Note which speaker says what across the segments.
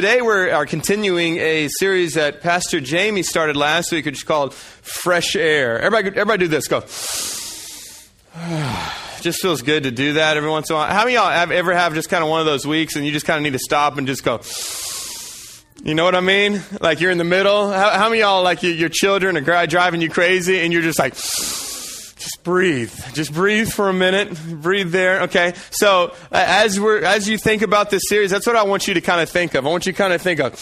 Speaker 1: Today we are continuing a series that Pastor Jamie started last week, which is called Fresh Air. Everybody, everybody do this. Go. just feels good to do that every once in a while. How many y'all have ever have just kind of one of those weeks and you just kind of need to stop and just go, you know what I mean? Like you're in the middle. How, how many y'all like your, your children are driving you crazy and you're just like, just breathe. Just breathe for a minute. Breathe there. Okay. So uh, as we're as you think about this series, that's what I want you to kind of think of. I want you to kind of think of.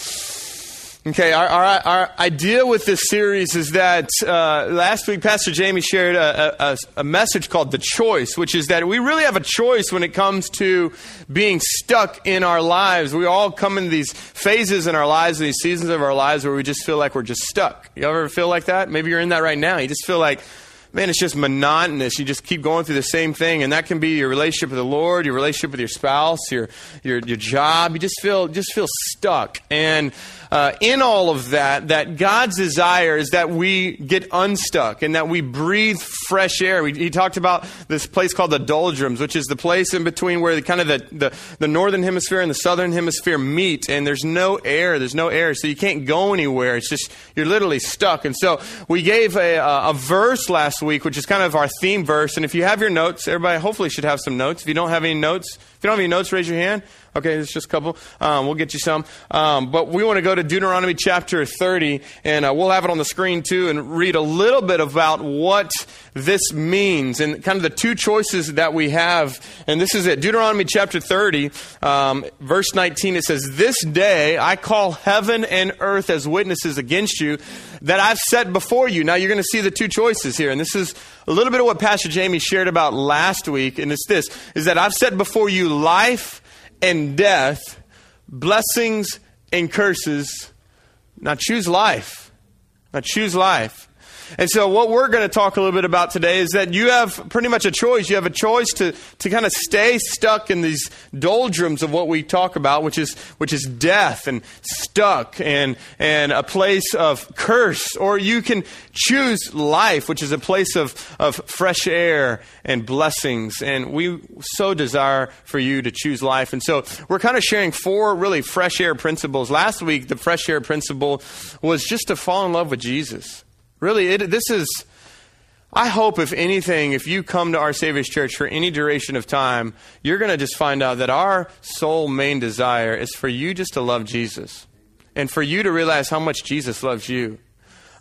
Speaker 1: Okay, our, our, our idea with this series is that uh, last week Pastor Jamie shared a, a, a, message called The Choice, which is that we really have a choice when it comes to being stuck in our lives. We all come in these phases in our lives, these seasons of our lives where we just feel like we're just stuck. You ever feel like that? Maybe you're in that right now. You just feel like, man, it's just monotonous. You just keep going through the same thing, and that can be your relationship with the Lord, your relationship with your spouse, your your your job. You just feel just feel stuck, and uh, in all of that, that God's desire is that we get unstuck and that we breathe fresh air. We, he talked about this place called the doldrums, which is the place in between where the, kind of the, the, the northern hemisphere and the southern hemisphere meet, and there's no air. There's no air, so you can't go anywhere. It's just you're literally stuck. And so we gave a, a, verse last week, which is kind of our theme verse. And if you have your notes, everybody hopefully should have some notes. If you don't have any notes, if you don't have any notes, raise your hand. Okay, it's just a couple. Um, we'll get you some. Um, but we want to go to Deuteronomy chapter 30, and uh, we'll have it on the screen too, and read a little bit about what this means and kind of the two choices that we have. And this is it Deuteronomy chapter 30, um, verse 19. It says, This day I call heaven and earth as witnesses against you that I've set before you. Now you're going to see the two choices here. And this is a little bit of what Pastor Jamie shared about last week. And it's this is that I've set before you life and death, blessings and curses. Now choose life. Now choose life. And so, what we're going to talk a little bit about today is that you have pretty much a choice. You have a choice to, to kind of stay stuck in these doldrums of what we talk about, which is, which is death and stuck and, and a place of curse. Or you can choose life, which is a place of, of fresh air and blessings. And we so desire for you to choose life. And so, we're kind of sharing four really fresh air principles. Last week, the fresh air principle was just to fall in love with Jesus. Really, it, this is, I hope, if anything, if you come to our Savior's Church for any duration of time, you're going to just find out that our sole main desire is for you just to love Jesus and for you to realize how much Jesus loves you.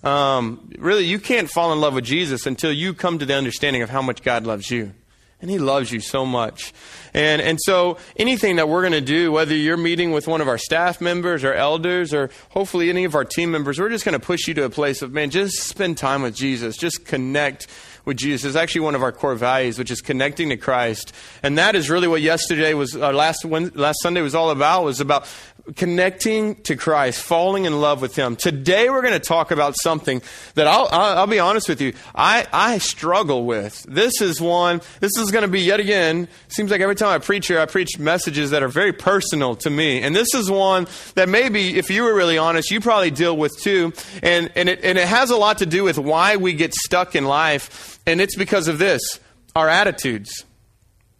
Speaker 1: Um, really, you can't fall in love with Jesus until you come to the understanding of how much God loves you. And he loves you so much. And, and so anything that we're going to do, whether you're meeting with one of our staff members or elders or hopefully any of our team members, we're just going to push you to a place of, man, just spend time with Jesus. Just connect with Jesus. It's actually one of our core values, which is connecting to Christ. And that is really what yesterday was, uh, last, last Sunday was all about, was about connecting to Christ, falling in love with Him. Today we're going to talk about something that I'll, I'll, be honest with you, I, I struggle with. This is one, this is going to be yet again, seems like every time I preach here, I preach messages that are very personal to me. And this is one that maybe, if you were really honest, you probably deal with too. And, and, it, and it has a lot to do with why we get stuck in life. And it's because of this our attitudes.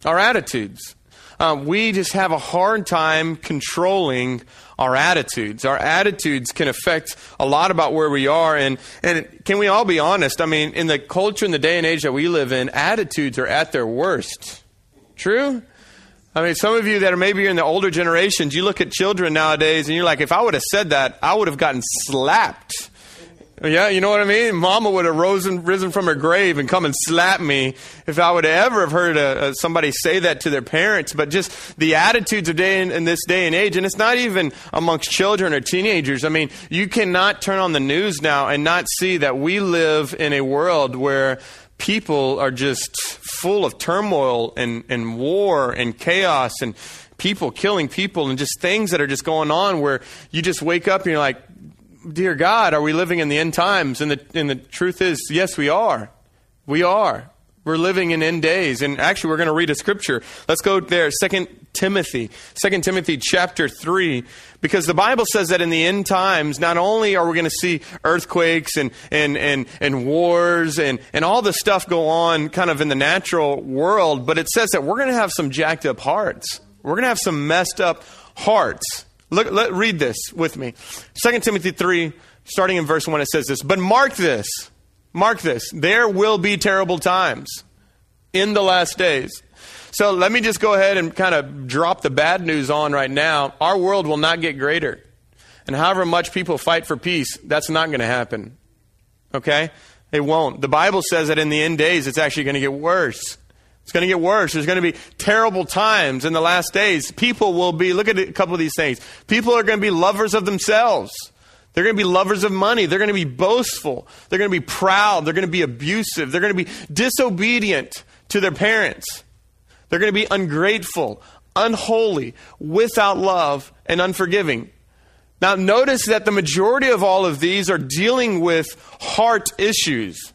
Speaker 1: Our attitudes um, we just have a hard time controlling our attitudes. Our attitudes can affect a lot about where we are. And, and can we all be honest? I mean, in the culture and the day and age that we live in, attitudes are at their worst. True? I mean, some of you that are maybe in the older generations, you look at children nowadays and you're like, if I would have said that, I would have gotten slapped. Yeah, you know what I mean? Mama would have risen, risen from her grave and come and slap me if I would ever have heard a, a, somebody say that to their parents. But just the attitudes of day in, in, this day and age, and it's not even amongst children or teenagers. I mean, you cannot turn on the news now and not see that we live in a world where people are just full of turmoil and, and war and chaos and people killing people and just things that are just going on where you just wake up and you're like, dear God, are we living in the end times? And the, and the truth is, yes, we are. We are. We're living in end days. And actually, we're going to read a scripture. Let's go there, Second Timothy. Second Timothy chapter 3. Because the Bible says that in the end times, not only are we going to see earthquakes and, and, and, and wars and, and all this stuff go on kind of in the natural world, but it says that we're going to have some jacked up hearts. We're going to have some messed up hearts. Look, let, read this with me. 2 Timothy 3, starting in verse 1, it says this But mark this, mark this, there will be terrible times in the last days. So let me just go ahead and kind of drop the bad news on right now. Our world will not get greater. And however much people fight for peace, that's not going to happen. Okay? It won't. The Bible says that in the end days, it's actually going to get worse. It's going to get worse. There's going to be terrible times in the last days. People will be, look at a couple of these things. People are going to be lovers of themselves. They're going to be lovers of money. They're going to be boastful. They're going to be proud. They're going to be abusive. They're going to be disobedient to their parents. They're going to be ungrateful, unholy, without love, and unforgiving. Now, notice that the majority of all of these are dealing with heart issues,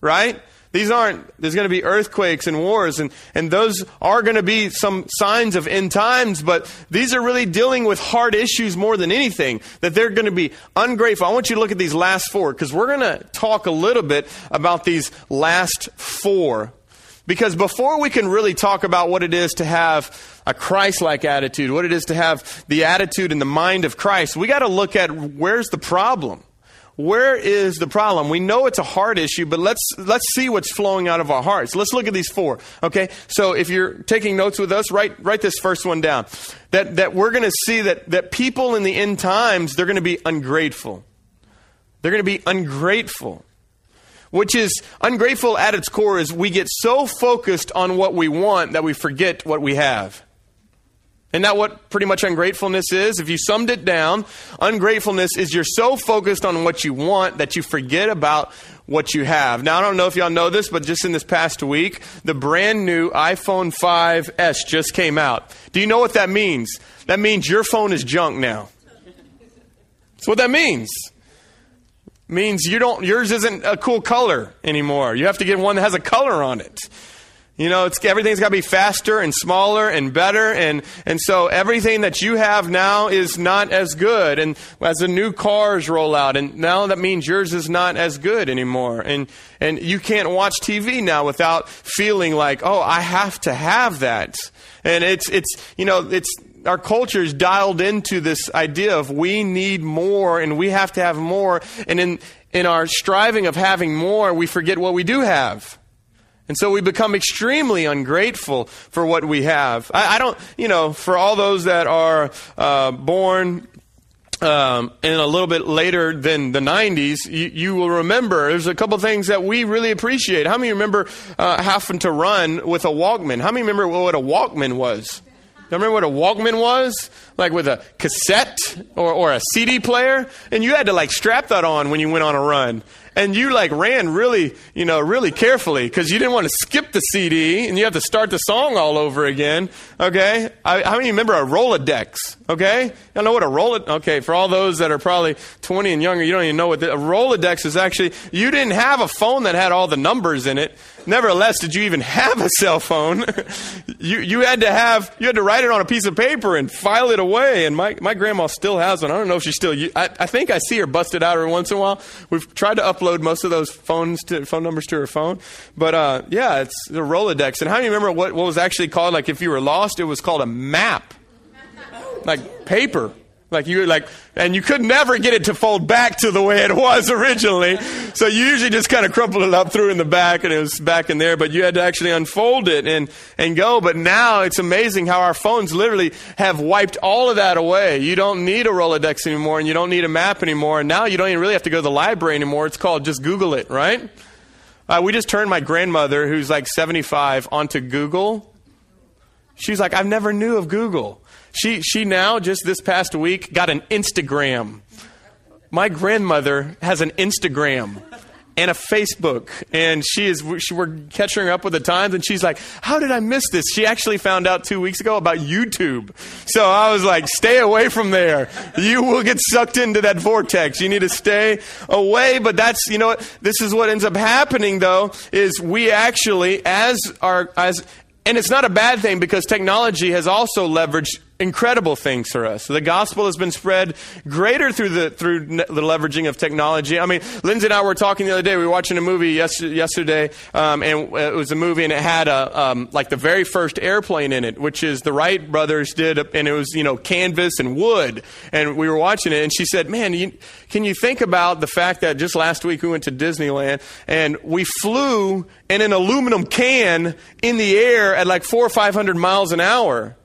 Speaker 1: right? These aren't, there's going to be earthquakes and wars, and, and those are going to be some signs of end times, but these are really dealing with hard issues more than anything, that they're going to be ungrateful. I want you to look at these last four, because we're going to talk a little bit about these last four. Because before we can really talk about what it is to have a Christ like attitude, what it is to have the attitude and the mind of Christ, we got to look at where's the problem where is the problem? We know it's a heart issue, but let's let's see what's flowing out of our hearts. Let's look at these four. Okay? So if you're taking notes with us, write write this first one down. That that we're going to see that that people in the end times, they're going to be ungrateful. They're going to be ungrateful. Which is ungrateful at its core is we get so focused on what we want that we forget what we have. Isn't that what pretty much ungratefulness is? If you summed it down, ungratefulness is you're so focused on what you want that you forget about what you have. Now, I don't know if y'all know this, but just in this past week, the brand new iPhone 5S just came out. Do you know what that means? That means your phone is junk now. That's what that means. Means you don't, yours isn't a cool color anymore. You have to get one that has a color on it. You know, it's, everything's got to be faster and smaller and better. And, and so everything that you have now is not as good. And as the new cars roll out, and now that means yours is not as good anymore. And, and you can't watch TV now without feeling like, oh, I have to have that. And it's, it's, you know, it's, our culture is dialed into this idea of we need more and we have to have more. And in, in our striving of having more, we forget what we do have. And so we become extremely ungrateful for what we have. I, I don't, you know, for all those that are uh, born um, a little bit later than the 90s, you, you, will remember there's a couple things that we really appreciate. How many remember uh, having to run with a Walkman? How many remember what a Walkman was? Do You remember what a Walkman was? Like with a cassette or, or a CD player? And you had to like strap that on when you went on a run and you like ran really, you know, really carefully because you didn't want to skip the CD and you have to start the song all over again. Okay, I, how many remember a Rolodex? Okay, you know what a Rolodex? Okay, for all those that are probably 20 and younger, you don't even know what the, a Rolodex is. Actually, you didn't have a phone that had all the numbers in it. Nevertheless, did you even have a cell phone? you you had to have you had to write it on a piece of paper and file it away. And my my grandma still has one. I don't know if she still. I, I think I see her busted out every once in a while. We've tried to upload most of those phones to phone numbers to her phone. But uh, yeah, it's the Rolodex. And how do you remember what, what was actually called? Like if you were lost, it was called a map, like paper. Like you like, and you could never get it to fold back to the way it was originally. So you usually just kind of crumpled it up, it in the back, and it was back in there. But you had to actually unfold it and and go. But now it's amazing how our phones literally have wiped all of that away. You don't need a Rolodex anymore, and you don't need a map anymore. And now you don't even really have to go to the library anymore. It's called just Google it, right? Uh, we just turned my grandmother, who's like 75, onto Google. She's like, I've never knew of Google. She, she now, just this past week, got an Instagram. My grandmother has an Instagram and a Facebook, and she is she, we're catching up with the times, and she's like, "How did I miss this?" She actually found out two weeks ago about YouTube, so I was like, "Stay away from there. You will get sucked into that vortex. You need to stay away." But that's you know what this is what ends up happening though is we actually as our as and it's not a bad thing because technology has also leveraged incredible things for us. The gospel has been spread greater through the through the leveraging of technology. I mean, Lindsay and I were talking the other day. We were watching a movie yesterday, um, and it was a movie, and it had a um, like the very first airplane in it, which is the Wright brothers did, and it was you know canvas and wood. And we were watching it, and she said, "Man, you, can you think about the fact that just last week we went to Disneyland and we flew in an aluminum can in the air at like four or five hundred miles an hour,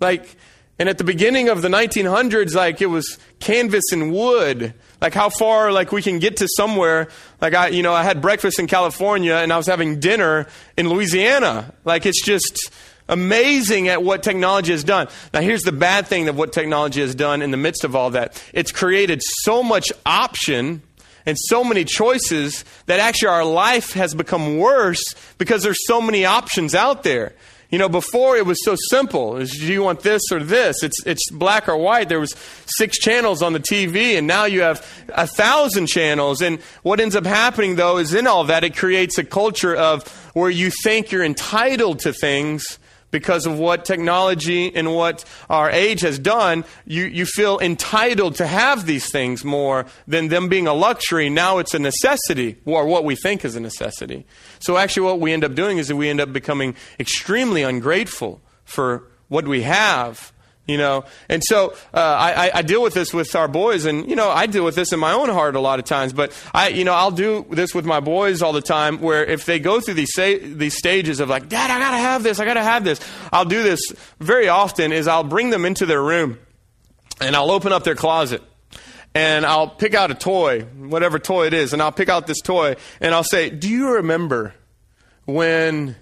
Speaker 1: like." And at the beginning of the 1900s, like it was canvas and wood. Like how far, like we can get to somewhere. Like I, you know, I had breakfast in California and I was having dinner in Louisiana. Like it's just amazing at what technology has done. Now here's the bad thing of what technology has done in the midst of all that. It's created so much option and so many choices that actually our life has become worse because there's so many options out there. You know, before it was so simple. Was, do you want this or this? It's, it's black or white. There was six channels on the TV, and now you have a thousand channels. And what ends up happening, though, is in all that, it creates a culture of where you think you're entitled to things because of what technology and what our age has done, you, you feel entitled to have these things more than them being a luxury. Now it's a necessity, or what we think is a necessity. So actually, what we end up doing is that we end up becoming extremely ungrateful for what we have you know? And so uh, I, I, deal with this with our boys and you know i deal with this in my own heart a lot of times but i you know i'll do this with my boys all the time where if they go through these sa- these stages of like dad i gotta have this i gotta have this i'll do this very often is i'll bring them into their room and i'll open up their closet and i'll pick out a toy whatever toy it is and i'll pick out this toy and i'll say do you remember when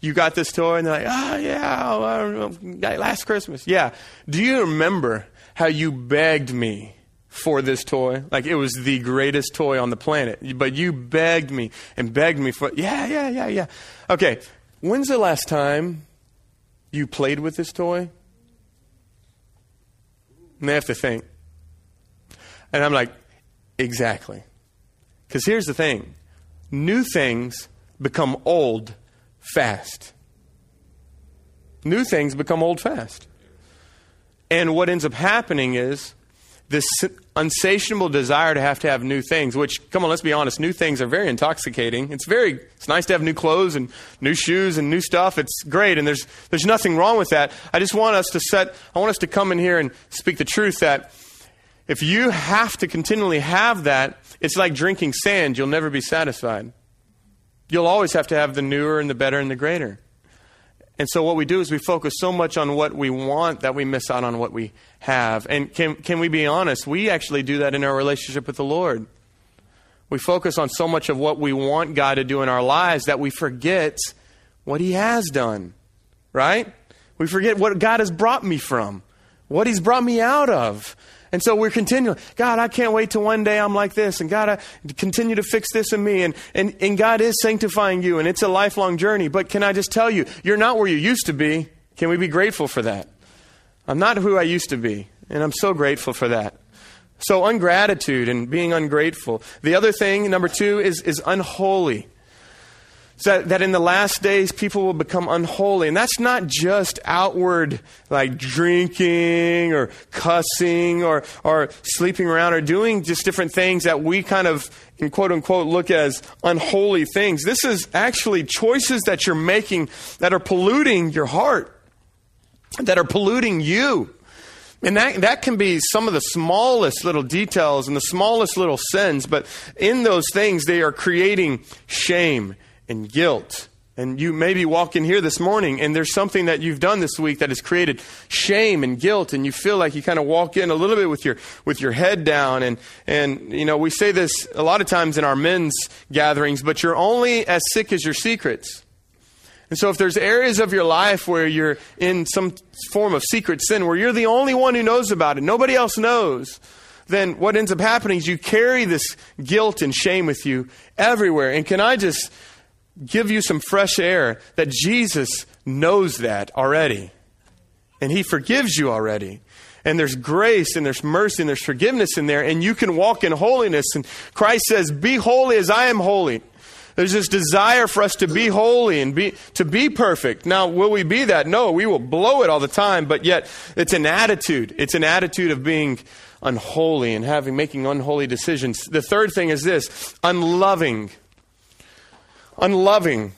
Speaker 1: you got this toy? And they're like, oh, yeah, last Christmas. Yeah. Do you remember how you begged me for this toy? Like it was the greatest toy on the planet. But you begged me and begged me for, yeah, yeah, yeah, yeah. Okay. When's the last time you played with this toy? And they have to think. And I'm like, exactly. Because here's the thing new things become old fast. New things become old fast. And what ends up happening is this unsatiable desire to have to have new things, which, come on, let's be honest, new things are very intoxicating. It's very, it's nice to have new clothes and new shoes and new stuff. It's great, and there's, there's nothing wrong with that. I just want us to set, I want us to come in here and speak the truth that if you have to continually have that, it's like drinking sand. You'll never be satisfied. You'll always have to have the newer and the better and the greater. And so what we do is we focus so much on what we want that we miss out on what we have. And can, can we be honest? We actually do that in our relationship with the Lord. We focus on so much of what we want God to do in our lives that we forget what He has done. Right? We forget what God has brought me from, what He's brought me out of. And so we're continuing. God, I can't wait till one day I'm like this. And God, I continue to fix this in me. And, and, and God is sanctifying you. And it's a lifelong journey. But can I just tell you, you're not where you used to be. Can we be grateful for that? I'm not who I used to be. And I'm so grateful for that. So ungratitude and being ungrateful. The other thing, number two, is, is unholy that, that in the last days people will become unholy. And that's not just outward, like drinking or cussing or, or sleeping around or doing just different things that we kind of, in quote unquote, look as unholy things. This is actually choices that you're making that are polluting your heart, that are polluting you. And that, that can be some of the smallest little details and the smallest little sins, but in those things, they are creating shame and guilt. And you maybe walk in here this morning and there's something that you've done this week that has created shame and guilt and you feel like you kind of walk in a little bit with your with your head down and and you know we say this a lot of times in our men's gatherings but you're only as sick as your secrets. And so if there's areas of your life where you're in some form of secret sin where you're the only one who knows about it, nobody else knows, then what ends up happening is you carry this guilt and shame with you everywhere. And can I just give you some fresh air that Jesus knows that already. And He forgives you already. And there's grace and there's mercy and there's forgiveness in there. And you can walk in holiness. And Christ says, Be holy as I am holy. There's this desire for us to be holy and be, to be perfect. Now, will we be that? No, we will blow it all the time, but yet it's an attitude. It's an attitude of being unholy and having, making unholy decisions. The third thing is this unloving. Unloving.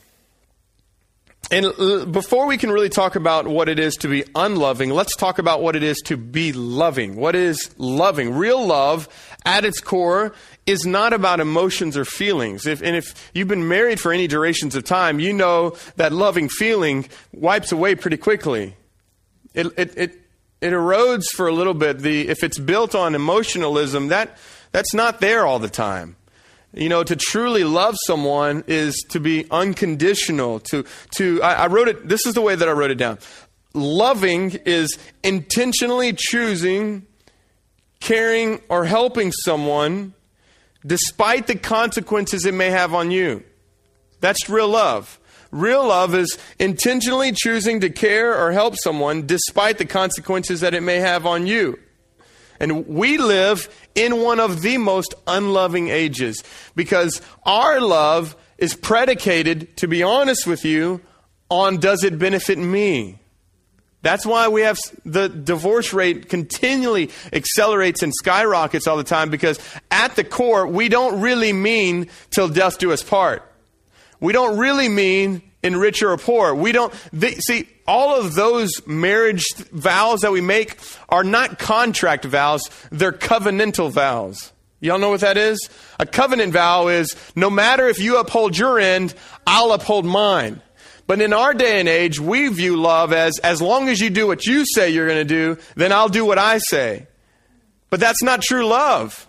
Speaker 1: And before we can really talk about what it is to be unloving, let's talk about what it is to be loving. What is loving? Real love, at its core, is not about emotions or feelings. If, and if you've been married for any durations of time, you know that loving feeling wipes away pretty quickly. It, it, it, it erodes for a little bit. The, if it's built on emotionalism, that, that's not there all the time. You know, to truly love someone is to be unconditional. To, to I, I wrote it, this is the way that I wrote it down. Loving is intentionally choosing, caring, or helping someone despite the consequences it may have on you. That's real love. Real love is intentionally choosing to care or help someone despite the consequences that it may have on you. And we live in one of the most unloving ages because our love is predicated, to be honest with you, on does it benefit me? That's why we have the divorce rate continually accelerates and skyrockets all the time because at the core, we don't really mean till death do us part. We don't really mean in rich or poor. We don't, see, all of those marriage vows that we make are not contract vows, they're covenantal vows. Y'all know what that is? A covenant vow is no matter if you uphold your end, I'll uphold mine. But in our day and age, we view love as as long as you do what you say you're going to do, then I'll do what I say. But that's not true love.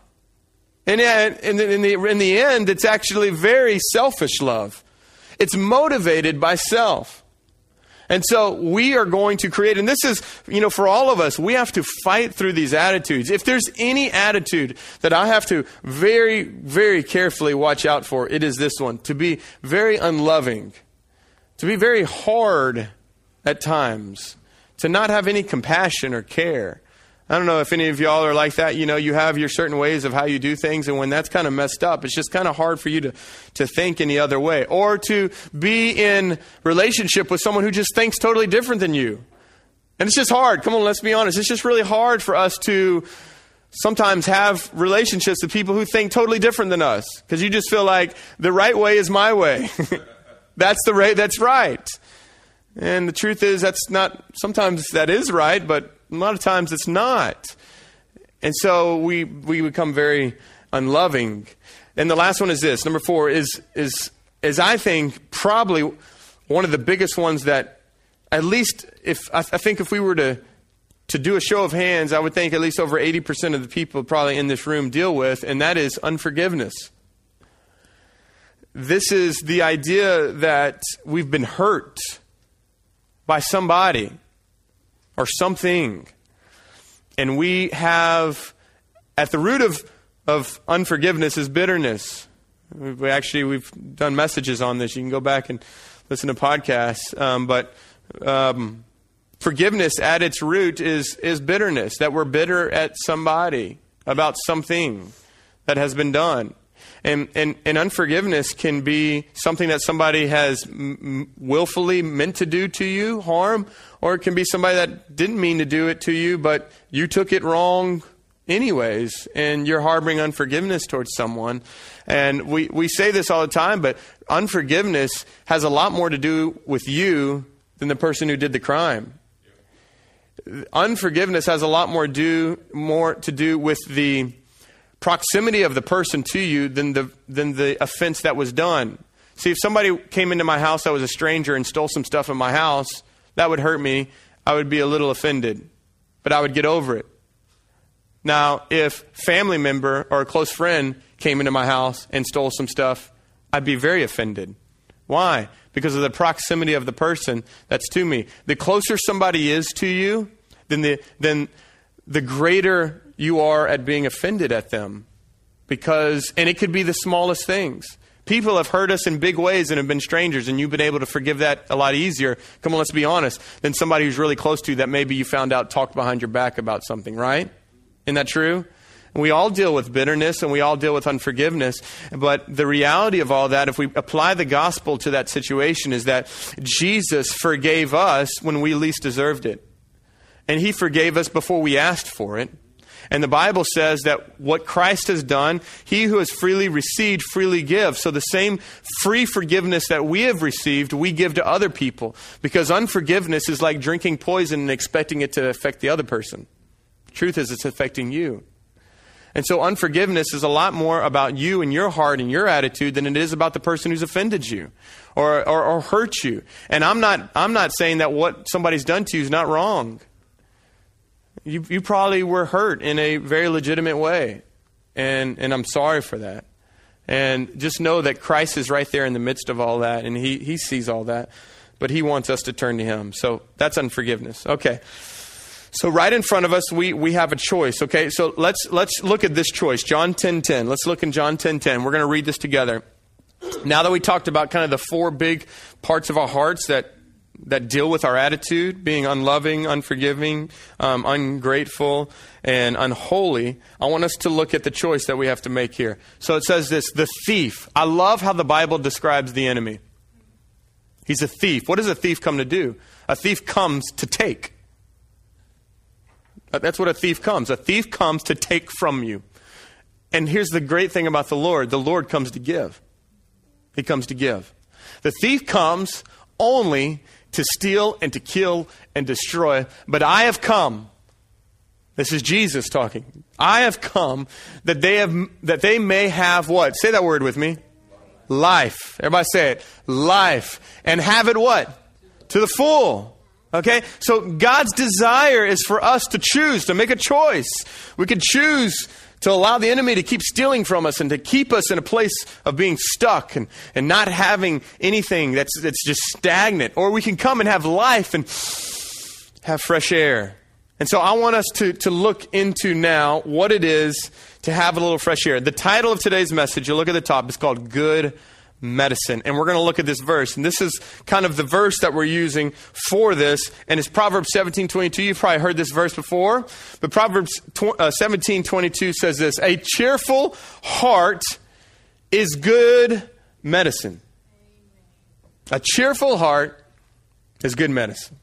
Speaker 1: And in the, in the, in the end, it's actually very selfish love. It's motivated by self. And so we are going to create, and this is, you know, for all of us, we have to fight through these attitudes. If there's any attitude that I have to very, very carefully watch out for, it is this one to be very unloving, to be very hard at times, to not have any compassion or care. I don't know if any of y'all are like that. You know, you have your certain ways of how you do things, and when that's kind of messed up, it's just kind of hard for you to, to think any other way. Or to be in relationship with someone who just thinks totally different than you. And it's just hard. Come on, let's be honest. It's just really hard for us to sometimes have relationships with people who think totally different than us. Because you just feel like the right way is my way. that's the right. that's right. And the truth is, that's not, sometimes that is right, but a lot of times it's not. And so we, we become very unloving. And the last one is this. Number four is, is, is I think, probably one of the biggest ones that, at least, if I, I think if we were to, to do a show of hands, I would think at least over 80% of the people probably in this room deal with, and that is unforgiveness. This is the idea that we've been hurt by somebody or something. And we have, at the root of, of unforgiveness is bitterness. We actually, we've done messages on this. You can go back and listen to podcasts. Um, but um, forgiveness at its root is, is bitterness, that we're bitter at somebody about something that has been done. And, and, and unforgiveness can be something that somebody has m- willfully meant to do to you, harm, or it can be somebody that didn't mean to do it to you, but you took it wrong anyways, and you're harboring unforgiveness towards someone. And we, we say this all the time, but unforgiveness has a lot more to do with you than the person who did the crime. Unforgiveness has a lot more do more to do with the proximity of the person to you than the, than the offense that was done. See, if somebody came into my house that was a stranger and stole some stuff in my house, that would hurt me. I would be a little offended, but I would get over it. Now, if family member or a close friend came into my house and stole some stuff, I'd be very offended. Why? Because of the proximity of the person that's to me. The closer somebody is to you, then the, then the greater you are at being offended at them. Because, and it could be the smallest things. People have hurt us in big ways and have been strangers, and you've been able to forgive that a lot easier. Come on, let's be honest, than somebody who's really close to you that maybe you found out talked behind your back about something, right? Isn't that true? We all deal with bitterness and we all deal with unforgiveness. But the reality of all that, if we apply the gospel to that situation, is that Jesus forgave us when we least deserved it. And he forgave us before we asked for it. And the Bible says that what Christ has done, he who has freely received, freely gives. So the same free forgiveness that we have received, we give to other people. Because unforgiveness is like drinking poison and expecting it to affect the other person. truth is, it's affecting you. And so unforgiveness is a lot more about you and your heart and your attitude than it is about the person who's offended you or, or, or hurt you. And I'm not, I'm not saying that what somebody's done to you is not wrong. You, you probably were hurt in a very legitimate way. And, and I'm sorry for that. And just know that Christ is right there in the midst of all that, and he, he sees all that. But he wants us to turn to him. So that's unforgiveness. Okay. So right in front of us, we, we have a choice. Okay, so let's let's look at this choice. John 10, 10. Let's look in John 10, 10. We're going to read this together. Now that we talked about kind of the four big parts of our hearts that that deal with our attitude, being unloving, unforgiving, um, ungrateful, and unholy, I want us to look at the choice that we have to make here. So it says this the thief. I love how the Bible describes the enemy. He's a thief. What does a thief come to do? A thief comes to take. Uh, that's what a thief comes. A thief comes to take from you. And here's the great thing about the Lord the Lord comes to give. He comes to give. The thief comes only to steal and to kill and destroy, but I have come. This is Jesus talking. I have come that they have that they may have what? Say that word with me. Life. Everybody say it. Life. And have it what? To the full. Okay? So God's desire is for us to choose, to make a choice. We could choose to allow the enemy to keep stealing from us and to keep us in a place of being stuck and, and not having anything that's, that's just stagnant. Or we can come and have life and have fresh air. And so I want us to, to look into now what it is to have a little fresh air. The title of today's message, you look at the top, is called Good medicine. And we're going to look at this verse. And this is kind of the verse that we're using for this. And it's Proverbs 17 22. You've probably heard this verse before. But Proverbs uh, 17 22 says this A cheerful heart is good medicine. A cheerful heart is good medicine.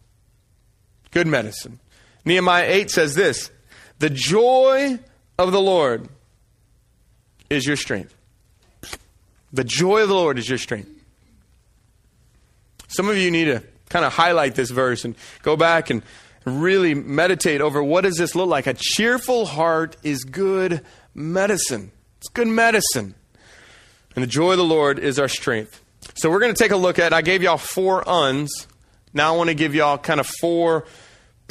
Speaker 1: Good medicine. Nehemiah 8 says this The joy of the Lord is your strength. The joy of the Lord is your strength. Some of you need to kind of highlight this verse and go back and really meditate over what does this look like? A cheerful heart is good medicine. It's good medicine. And the joy of the Lord is our strength. So we're going to take a look at I gave y'all four uns. Now I want to give y'all kind of four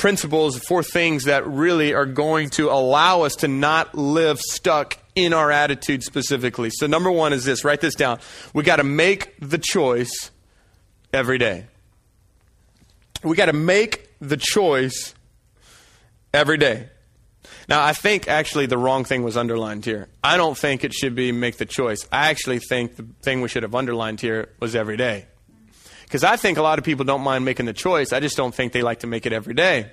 Speaker 1: principles, four things that really are going to allow us to not live stuck in our attitude specifically. So, number one is this write this down. We got to make the choice every day. We got to make the choice every day. Now, I think actually the wrong thing was underlined here. I don't think it should be make the choice. I actually think the thing we should have underlined here was every day. Because I think a lot of people don't mind making the choice. I just don't think they like to make it every day.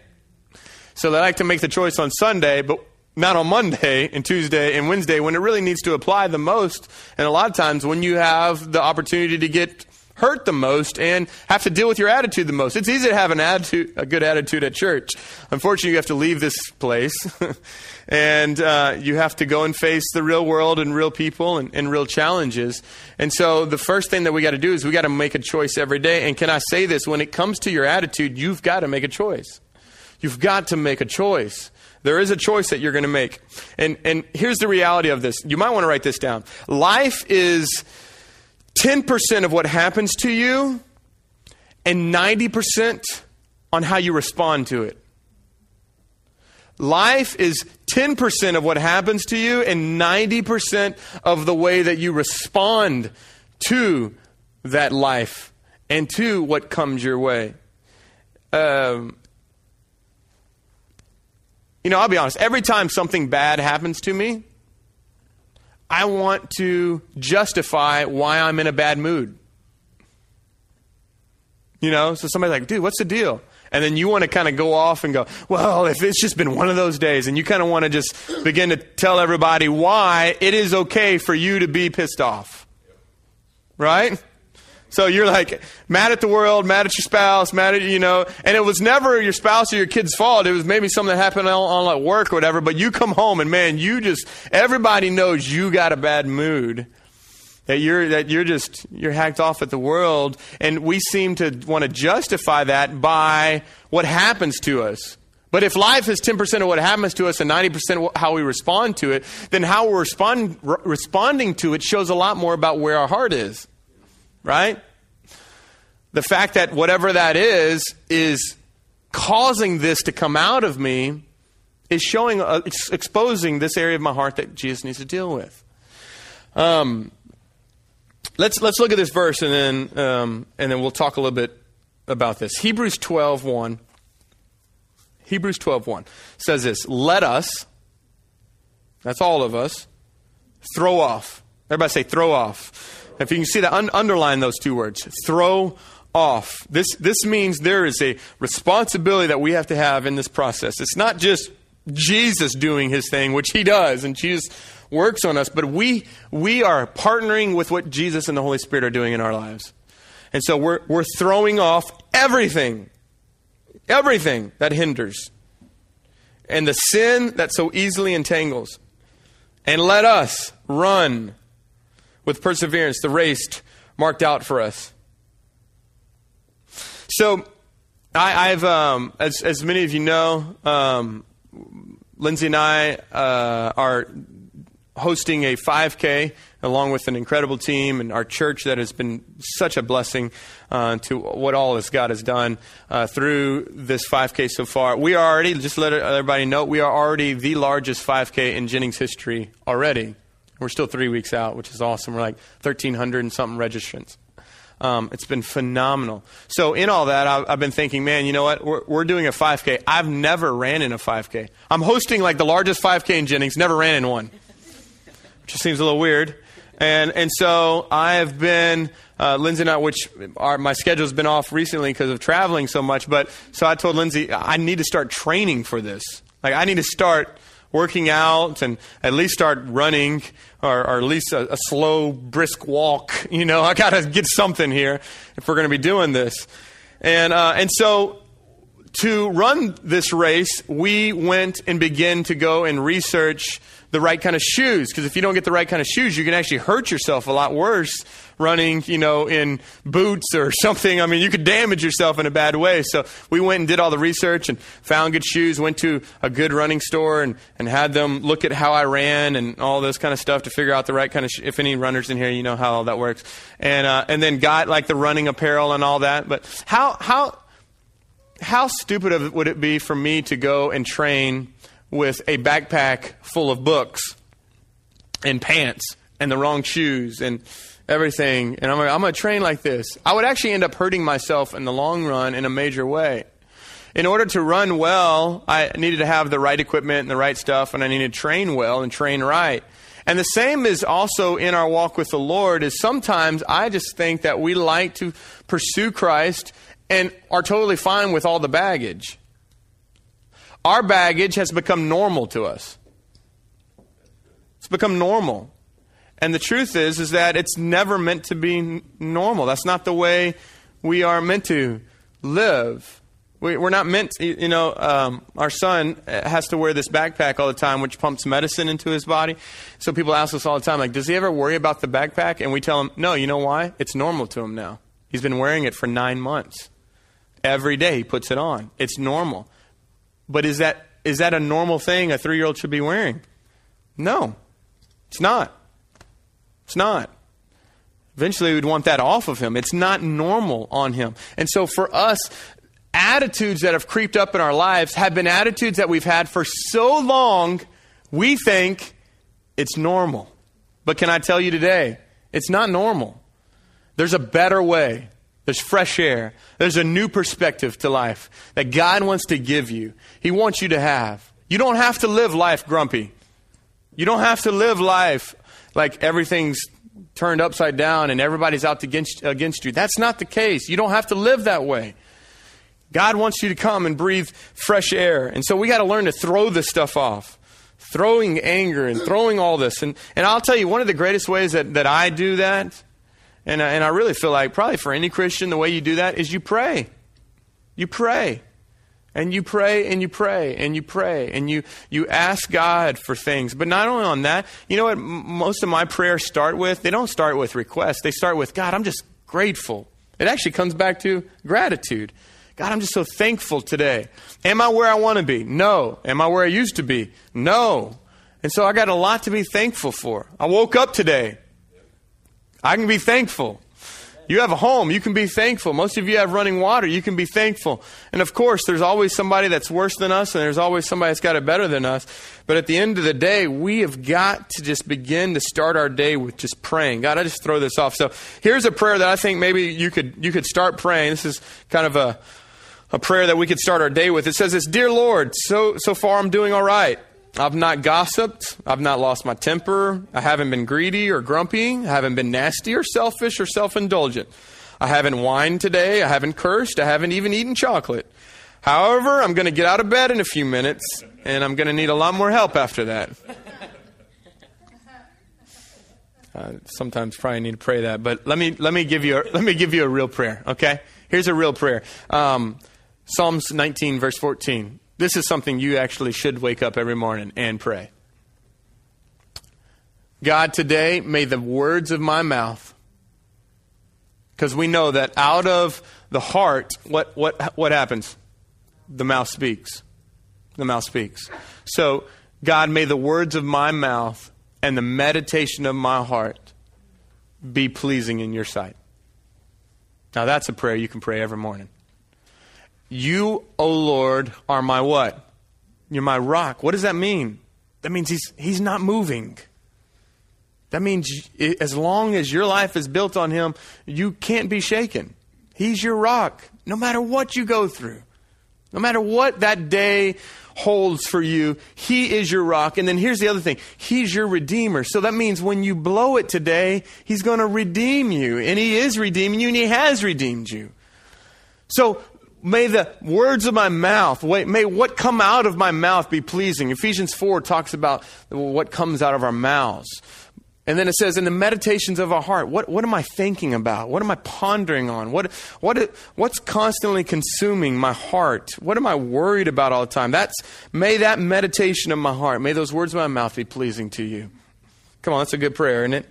Speaker 1: So they like to make the choice on Sunday, but not on Monday and Tuesday and Wednesday when it really needs to apply the most. And a lot of times when you have the opportunity to get hurt the most and have to deal with your attitude the most. It's easy to have an attitude, a good attitude at church. Unfortunately, you have to leave this place and uh, you have to go and face the real world and real people and, and real challenges. And so the first thing that we got to do is we got to make a choice every day. And can I say this? When it comes to your attitude, you've got to make a choice. You've got to make a choice. There is a choice that you're going to make. And, and here's the reality of this. You might want to write this down. Life is 10% of what happens to you and 90% on how you respond to it. Life is 10% of what happens to you and 90% of the way that you respond to that life and to what comes your way. Um, you know, I'll be honest, every time something bad happens to me, I want to justify why I'm in a bad mood. You know, so somebody's like, dude, what's the deal? And then you want to kind of go off and go, well, if it's just been one of those days, and you kind of want to just begin to tell everybody why it is okay for you to be pissed off. Right? So you're like mad at the world, mad at your spouse, mad at, you know, and it was never your spouse or your kid's fault. It was maybe something that happened on, on like work or whatever, but you come home and man, you just, everybody knows you got a bad mood. That you're that you're just you're hacked off at the world. And we seem to want to justify that by what happens to us. But if life is 10% of what happens to us and 90% how we respond to it then how we're respond, re- responding to it shows a lot more about where our heart is right the fact that whatever that is is causing this to come out of me is showing uh, exposing this area of my heart that jesus needs to deal with um, Let's, let's look at this verse and then, um, and then we'll talk a little bit about this. Hebrews 12 1. Hebrews 12 1 says this Let us, that's all of us, throw off. Everybody say, throw off. If you can see that, un- underline those two words. Throw off. This, this means there is a responsibility that we have to have in this process. It's not just Jesus doing his thing, which he does, and Jesus works on us, but we, we are partnering with what Jesus and the Holy Spirit are doing in our lives. And so we're, we're throwing off everything, everything that hinders, and the sin that so easily entangles. And let us run with perseverance the race marked out for us. So, I, have um, as, as many of you know, um, Lindsay and I uh, are hosting a 5K along with an incredible team and our church that has been such a blessing uh, to what all this God has done uh, through this 5K so far. We are already, just let everybody know, we are already the largest 5K in Jennings history already. We're still three weeks out, which is awesome. We're like 1,300 and something registrants. Um, it's been phenomenal. So in all that, I've, I've, been thinking, man, you know what? We're, we're doing a 5K. I've never ran in a 5K. I'm hosting like the largest 5K in Jennings. Never ran in one which seems a little weird. And, and so I have been, uh, Lindsay and I, which our, my schedule's been off recently because of traveling so much, but so I told Lindsay, I need to start training for this. Like, I need to start working out and at least start running or, or at least a, a, slow, brisk walk. You know, I got to get something here if we're going to be doing this. And, uh, and so to run this race, we went and began to go and research the right kind of shoes. Because if you don't get the right kind of shoes, you can actually hurt yourself a lot worse running, you know, in boots or something. I mean, you could damage yourself in a bad way. So we went and did all the research and found good shoes, went to a good running store and, and had them look at how I ran and all this kind of stuff to figure out the right kind of, sh- if any runners in here, you know how all that works. And, uh, and then got like the running apparel and all that. But how, how, how stupid of, would it be for me to go and train with a backpack full of books and pants and the wrong shoes and everything, and I'm, I'm going to train like this, I would actually end up hurting myself in the long run in a major way. In order to run well, I needed to have the right equipment and the right stuff, and I needed to train well and train right. And the same is also in our walk with the Lord is sometimes I just think that we like to pursue Christ and are totally fine with all the baggage. Our baggage has become normal to us. It's become normal. And the truth is is that it's never meant to be normal. That's not the way we are meant to live. We, are not meant, to, you know, um, our son has to wear this backpack all the time, which pumps medicine into his body. So people ask us all the time, like, does he ever worry about the backpack? And we tell him, no, you know why? It's normal to him now. He's been wearing it for nine months. Every day he puts it on. It's normal. But is that, is that a normal thing a three year old should be wearing? No, it's not. It's not. Eventually, we'd want that off of him. It's not normal on him. And so, for us, attitudes that have creeped up in our lives have been attitudes that we've had for so long, we think it's normal. But can I tell you today, it's not normal. There's a better way. There's fresh air. There's a new perspective to life that God wants to give you. He wants you to have. You don't have to live life grumpy. You don't have to live life like everything's turned upside down and everybody's out against, against you. That's not the case. You don't have to live that way. God wants you to come and breathe fresh air. And so we got to learn to throw this stuff off. Throwing anger and throwing all this. And, and I'll tell you, one of the greatest ways that, that I do that, and, and I really feel like probably for any Christian, the way you do that is you pray. You pray. And you pray and you pray and you pray and you, you ask God for things. But not only on that, you know what most of my prayers start with? They don't start with requests. They start with, God, I'm just grateful. It actually comes back to gratitude. God, I'm just so thankful today. Am I where I want to be? No. Am I where I used to be? No. And so I got a lot to be thankful for. I woke up today. I can be thankful. You have a home, you can be thankful. Most of you have running water, you can be thankful. And of course, there's always somebody that's worse than us, and there's always somebody that's got it better than us. But at the end of the day, we have got to just begin to start our day with just praying. God, I just throw this off. So here's a prayer that I think maybe you could you could start praying. This is kind of a a prayer that we could start our day with. It says this, Dear Lord, so so far I'm doing all right. I've not gossiped. I've not lost my temper. I haven't been greedy or grumpy. I haven't been nasty or selfish or self indulgent. I haven't whined today. I haven't cursed. I haven't even eaten chocolate. However, I'm going to get out of bed in a few minutes, and I'm going to need a lot more help after that. Uh, sometimes probably need to pray that, but let me let me give you a, let me give you a real prayer. Okay, here's a real prayer. Um, Psalms 19, verse 14. This is something you actually should wake up every morning and pray. God, today, may the words of my mouth, because we know that out of the heart, what, what, what happens? The mouth speaks. The mouth speaks. So, God, may the words of my mouth and the meditation of my heart be pleasing in your sight. Now, that's a prayer you can pray every morning. You, O Lord, are my what? You're my rock. What does that mean? That means he's, he's not moving. That means as long as your life is built on him, you can't be shaken. He's your rock, no matter what you go through. No matter what that day holds for you, He is your rock. And then here's the other thing He's your Redeemer. So that means when you blow it today, He's going to redeem you. And He is redeeming you, and He has redeemed you. So May the words of my mouth, may what come out of my mouth be pleasing. Ephesians 4 talks about what comes out of our mouths. And then it says, in the meditations of our heart, what, what am I thinking about? What am I pondering on? What, what, what's constantly consuming my heart? What am I worried about all the time? That's, may that meditation of my heart, may those words of my mouth be pleasing to you. Come on, that's a good prayer, isn't it?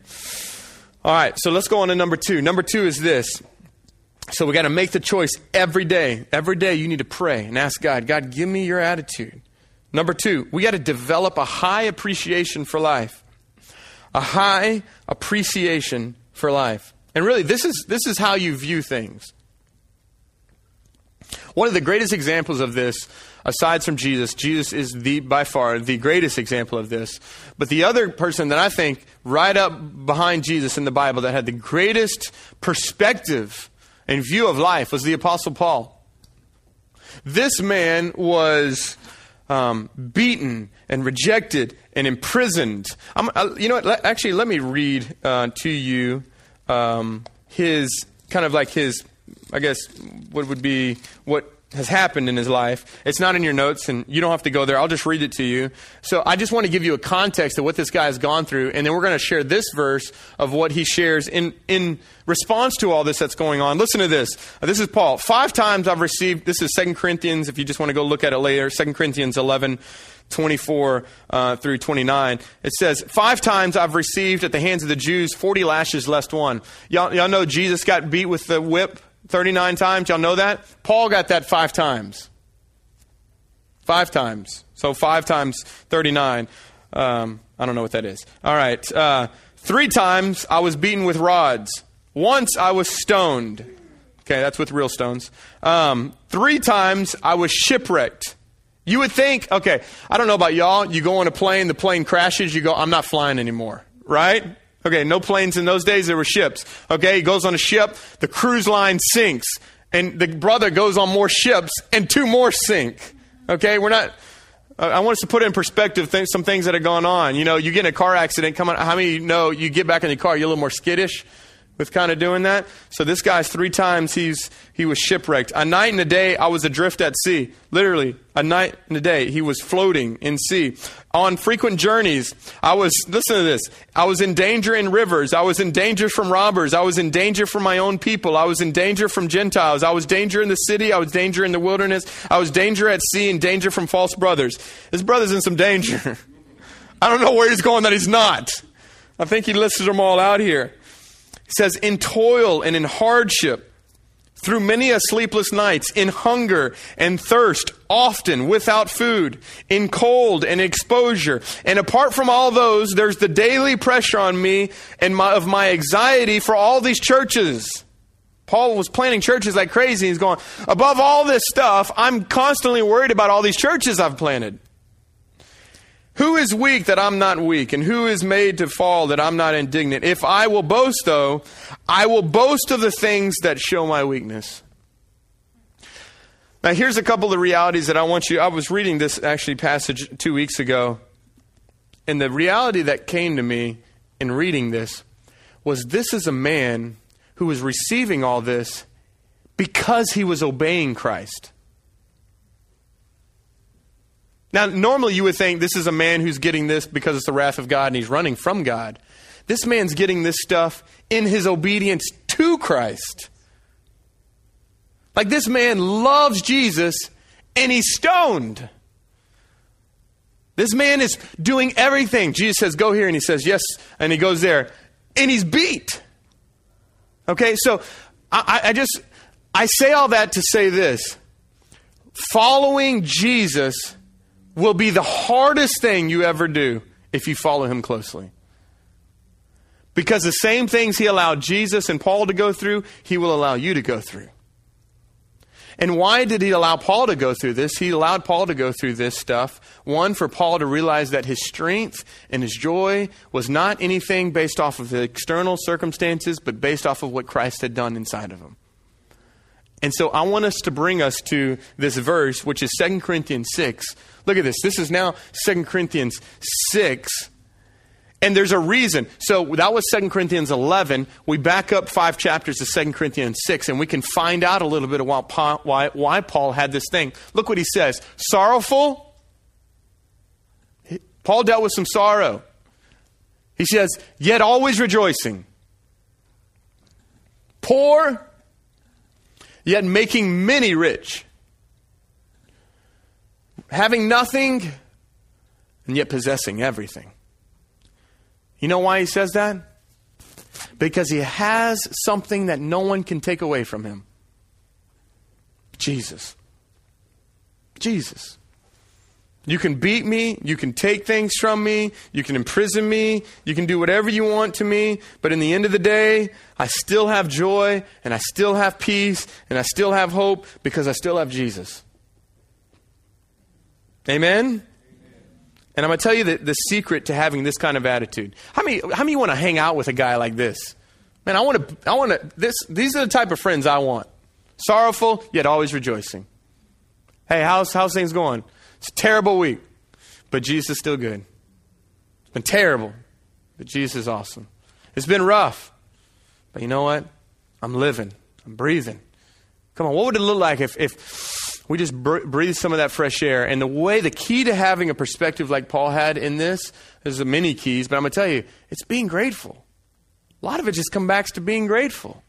Speaker 1: All right, so let's go on to number two. Number two is this so we got to make the choice every day. Every day you need to pray and ask God, God, give me your attitude. Number two, we got to develop a high appreciation for life. A high appreciation for life. And really, this is, this is how you view things. One of the greatest examples of this, aside from Jesus, Jesus is the, by far the greatest example of this. But the other person that I think right up behind Jesus in the Bible that had the greatest perspective and view of life was the Apostle Paul. This man was um, beaten and rejected and imprisoned. Uh, you know what? Let, actually, let me read uh, to you um, his kind of like his, I guess, what would be what has happened in his life. It's not in your notes, and you don't have to go there. I'll just read it to you. So I just want to give you a context of what this guy has gone through, and then we're going to share this verse of what he shares in, in response to all this that's going on. Listen to this. This is Paul. Five times I've received, this is Second Corinthians, if you just want to go look at it later, Second Corinthians 11. 24 uh, through 29. It says, Five times I've received at the hands of the Jews 40 lashes less one. Y'all, y'all know Jesus got beat with the whip 39 times. Y'all know that? Paul got that five times. Five times. So five times 39. Um, I don't know what that is. All right. Uh, three times I was beaten with rods. Once I was stoned. Okay, that's with real stones. Um, three times I was shipwrecked. You would think, okay, I don't know about y'all. You go on a plane, the plane crashes, you go, I'm not flying anymore, right? Okay, no planes in those days, there were ships. Okay, he goes on a ship, the cruise line sinks, and the brother goes on more ships, and two more sink. Okay, we're not. I want us to put in perspective th- some things that have gone on. You know, you get in a car accident, come on, how many you know you get back in the car, you're a little more skittish? With kind of doing that. So this guy's three times he's he was shipwrecked. A night and a day I was adrift at sea. Literally, a night and a day he was floating in sea. On frequent journeys, I was listen to this. I was in danger in rivers. I was in danger from robbers. I was in danger from my own people. I was in danger from Gentiles. I was danger in the city. I was danger in the wilderness. I was danger at sea and danger from false brothers. His brother's in some danger. I don't know where he's going that he's not. I think he listed them all out here. Says, in toil and in hardship, through many a sleepless nights, in hunger and thirst, often without food, in cold and exposure. And apart from all those, there's the daily pressure on me and my, of my anxiety for all these churches. Paul was planning churches like crazy. He's going, above all this stuff, I'm constantly worried about all these churches I've planted. Who is weak that I'm not weak? And who is made to fall that I'm not indignant? If I will boast, though, I will boast of the things that show my weakness. Now, here's a couple of the realities that I want you. I was reading this actually passage two weeks ago, and the reality that came to me in reading this was this is a man who was receiving all this because he was obeying Christ. Now, normally you would think this is a man who's getting this because it's the wrath of God and he's running from God. This man's getting this stuff in his obedience to Christ. Like this man loves Jesus and he's stoned. This man is doing everything. Jesus says, Go here. And he says, Yes. And he goes there. And he's beat. Okay, so I, I just, I say all that to say this. Following Jesus will be the hardest thing you ever do if you follow him closely. Because the same things he allowed Jesus and Paul to go through, he will allow you to go through. And why did he allow Paul to go through this? He allowed Paul to go through this stuff. One, for Paul to realize that his strength and his joy was not anything based off of the external circumstances, but based off of what Christ had done inside of him. And so I want us to bring us to this verse, which is 2 Corinthians 6. Look at this. This is now 2 Corinthians 6. And there's a reason. So that was 2 Corinthians 11. We back up five chapters to 2 Corinthians 6, and we can find out a little bit about why, why Paul had this thing. Look what he says sorrowful. Paul dealt with some sorrow. He says, yet always rejoicing. Poor, yet making many rich, having nothing, and yet possessing everything. You know why he says that? Because he has something that no one can take away from him Jesus. Jesus. You can beat me. You can take things from me. You can imprison me. You can do whatever you want to me. But in the end of the day, I still have joy and I still have peace and I still have hope because I still have Jesus. Amen? And I'm going to tell you the, the secret to having this kind of attitude. How many, how many want to hang out with a guy like this? Man, I want to, I want to, this, these are the type of friends I want. Sorrowful, yet always rejoicing. Hey, how's, how's things going? It's a terrible week, but Jesus is still good. It's been terrible, but Jesus is awesome. It's been rough, but you know what? I'm living, I'm breathing. Come on, what would it look like if, if we just breathe some of that fresh air? And the way, the key to having a perspective like Paul had in this, there's many keys, but I'm going to tell you, it's being grateful. A lot of it just comes back to being grateful.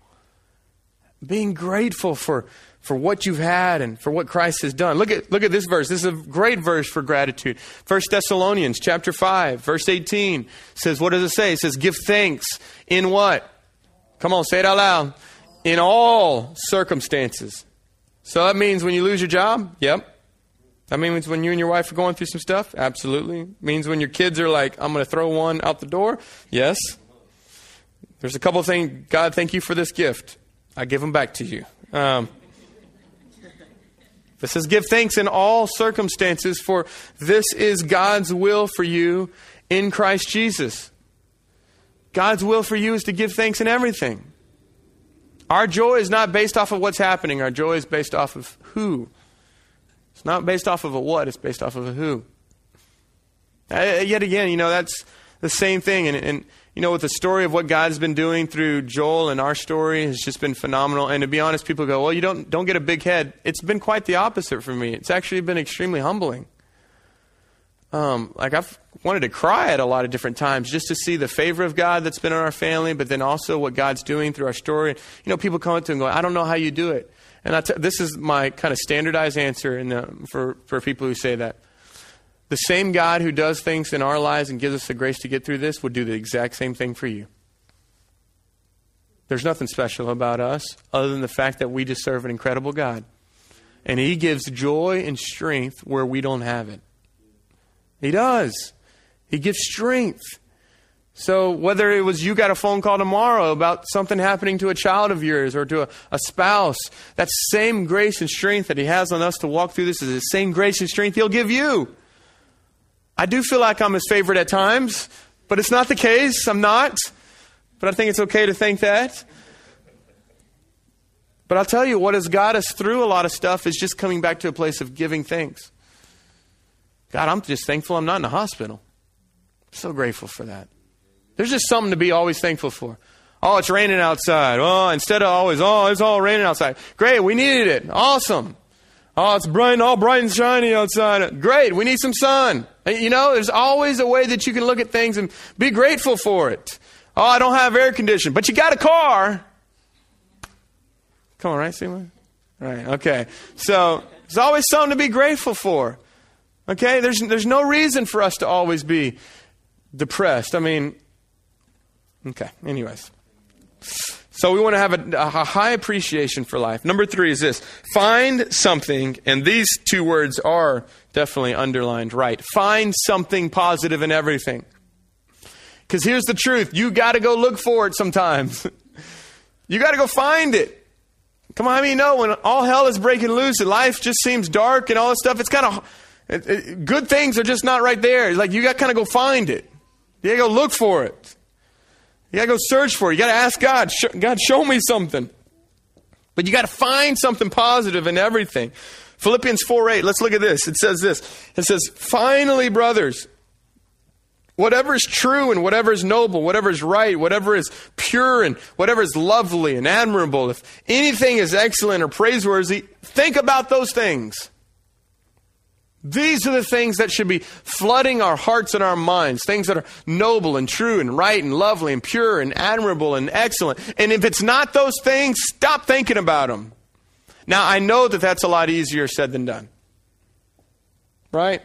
Speaker 1: Being grateful for for what you've had and for what Christ has done. Look at, look at this verse. This is a great verse for gratitude. First Thessalonians chapter 5, verse 18 says, what does it say? It says, give thanks in what? Come on, say it out loud. In all circumstances. So that means when you lose your job? Yep. That means when you and your wife are going through some stuff? Absolutely. Means when your kids are like, I'm going to throw one out the door? Yes. There's a couple of things. God, thank you for this gift. I give them back to you. Um, it says, Give thanks in all circumstances, for this is God's will for you in Christ Jesus. God's will for you is to give thanks in everything. Our joy is not based off of what's happening, our joy is based off of who. It's not based off of a what, it's based off of a who. Uh, yet again, you know, that's the same thing. And, and you know, with the story of what God's been doing through Joel and our story has just been phenomenal. And to be honest, people go, well, you don't, don't get a big head. It's been quite the opposite for me. It's actually been extremely humbling. Um, like I've wanted to cry at a lot of different times just to see the favor of God that's been in our family, but then also what God's doing through our story. You know, people come up to and go, I don't know how you do it. And t- this is my kind of standardized answer the, for, for people who say that. The same God who does things in our lives and gives us the grace to get through this would do the exact same thing for you. There's nothing special about us other than the fact that we just serve an incredible God. And He gives joy and strength where we don't have it. He does. He gives strength. So whether it was you got a phone call tomorrow about something happening to a child of yours or to a, a, spouse, that same grace and strength that he has on us to walk through this is the same grace and strength he'll give you. I do feel like I'm his favorite at times, but it's not the case. I'm not. But I think it's okay to think that. But I'll tell you, what has got us through a lot of stuff is just coming back to a place of giving thanks. God, I'm just thankful I'm not in the hospital. I'm so grateful for that. There's just something to be always thankful for. Oh, it's raining outside. Oh, instead of always, oh, it's all raining outside. Great, we needed it. Awesome. Oh, it's bright, all bright and shiny outside. Great, we need some sun. Uh, you know, there's always a way that you can look at things and be grateful for it. Oh, I don't have air conditioning, but you got a car. Come on, right, Seymour? Right, okay. So, there's always something to be grateful for. Okay? There's, there's no reason for us to always be depressed. I mean, okay, anyways. So we want to have a, a, high appreciation for life. Number three is this find something, and these two words are definitely underlined right. Find something positive in everything. Because here's the truth you got to go look for it sometimes. you got to go find it. Come on, I mean, you know when all hell is breaking loose and life just seems dark and all this stuff, it's kind of good things are just not right there. Like you got to kind of go find it. You got to go look for it. You got to go search for it. You got to ask God, God, show me something. But you got to find something positive in everything. Philippians 4 8, let's look at this. It says this. It says, Finally, brothers, whatever is true and whatever is noble, whatever is right, whatever is pure and whatever is lovely and admirable, if anything is excellent or praiseworthy, think about those things. These are the things that should be flooding our hearts and our minds, things that are noble and true and right and lovely and pure and admirable and excellent. And if it's not those things, stop thinking about them. Now, I know that that's a lot easier said than done. Right?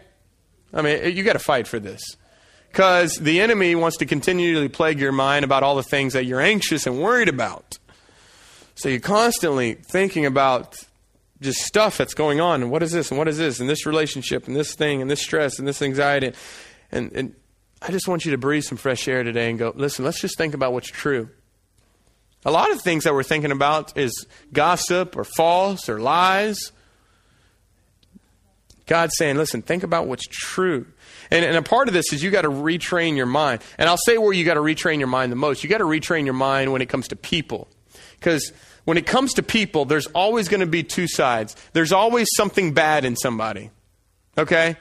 Speaker 1: I mean, eh, you got to fight for this. Because the enemy wants to continually plague your mind about all the things that you're anxious and worried about. So you're constantly thinking about just stuff that's going on. And what is this? And what is this? And this relationship and this thing and this stress and this anxiety. And, and i just want you to breathe some fresh air today and go listen let's just think about what's true. A lot of things that we're thinking about is gossip or false or lies. God's saying listen think about what's true. And, and a part of this is you got to retrain your mind. And i'll say where you got to retrain your mind the most. You got to retrain your mind when it comes to people. Because when it comes to people, there's always going to be two sides. There's always something bad in somebody. Okay?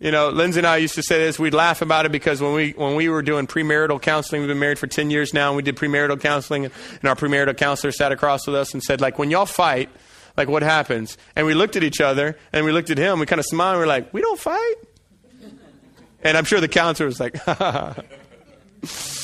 Speaker 1: You know, Lindsay and I used to say this. We'd laugh about it because when we when we were doing premarital counseling, we've been married for ten years now, and we did premarital counseling, and our premarital counselor sat across with us and said, like, when y'all fight, like, what happens? And we looked at each other, and we looked at him. We kind of smiled. and We are like, we don't fight. And I'm sure the counselor was like,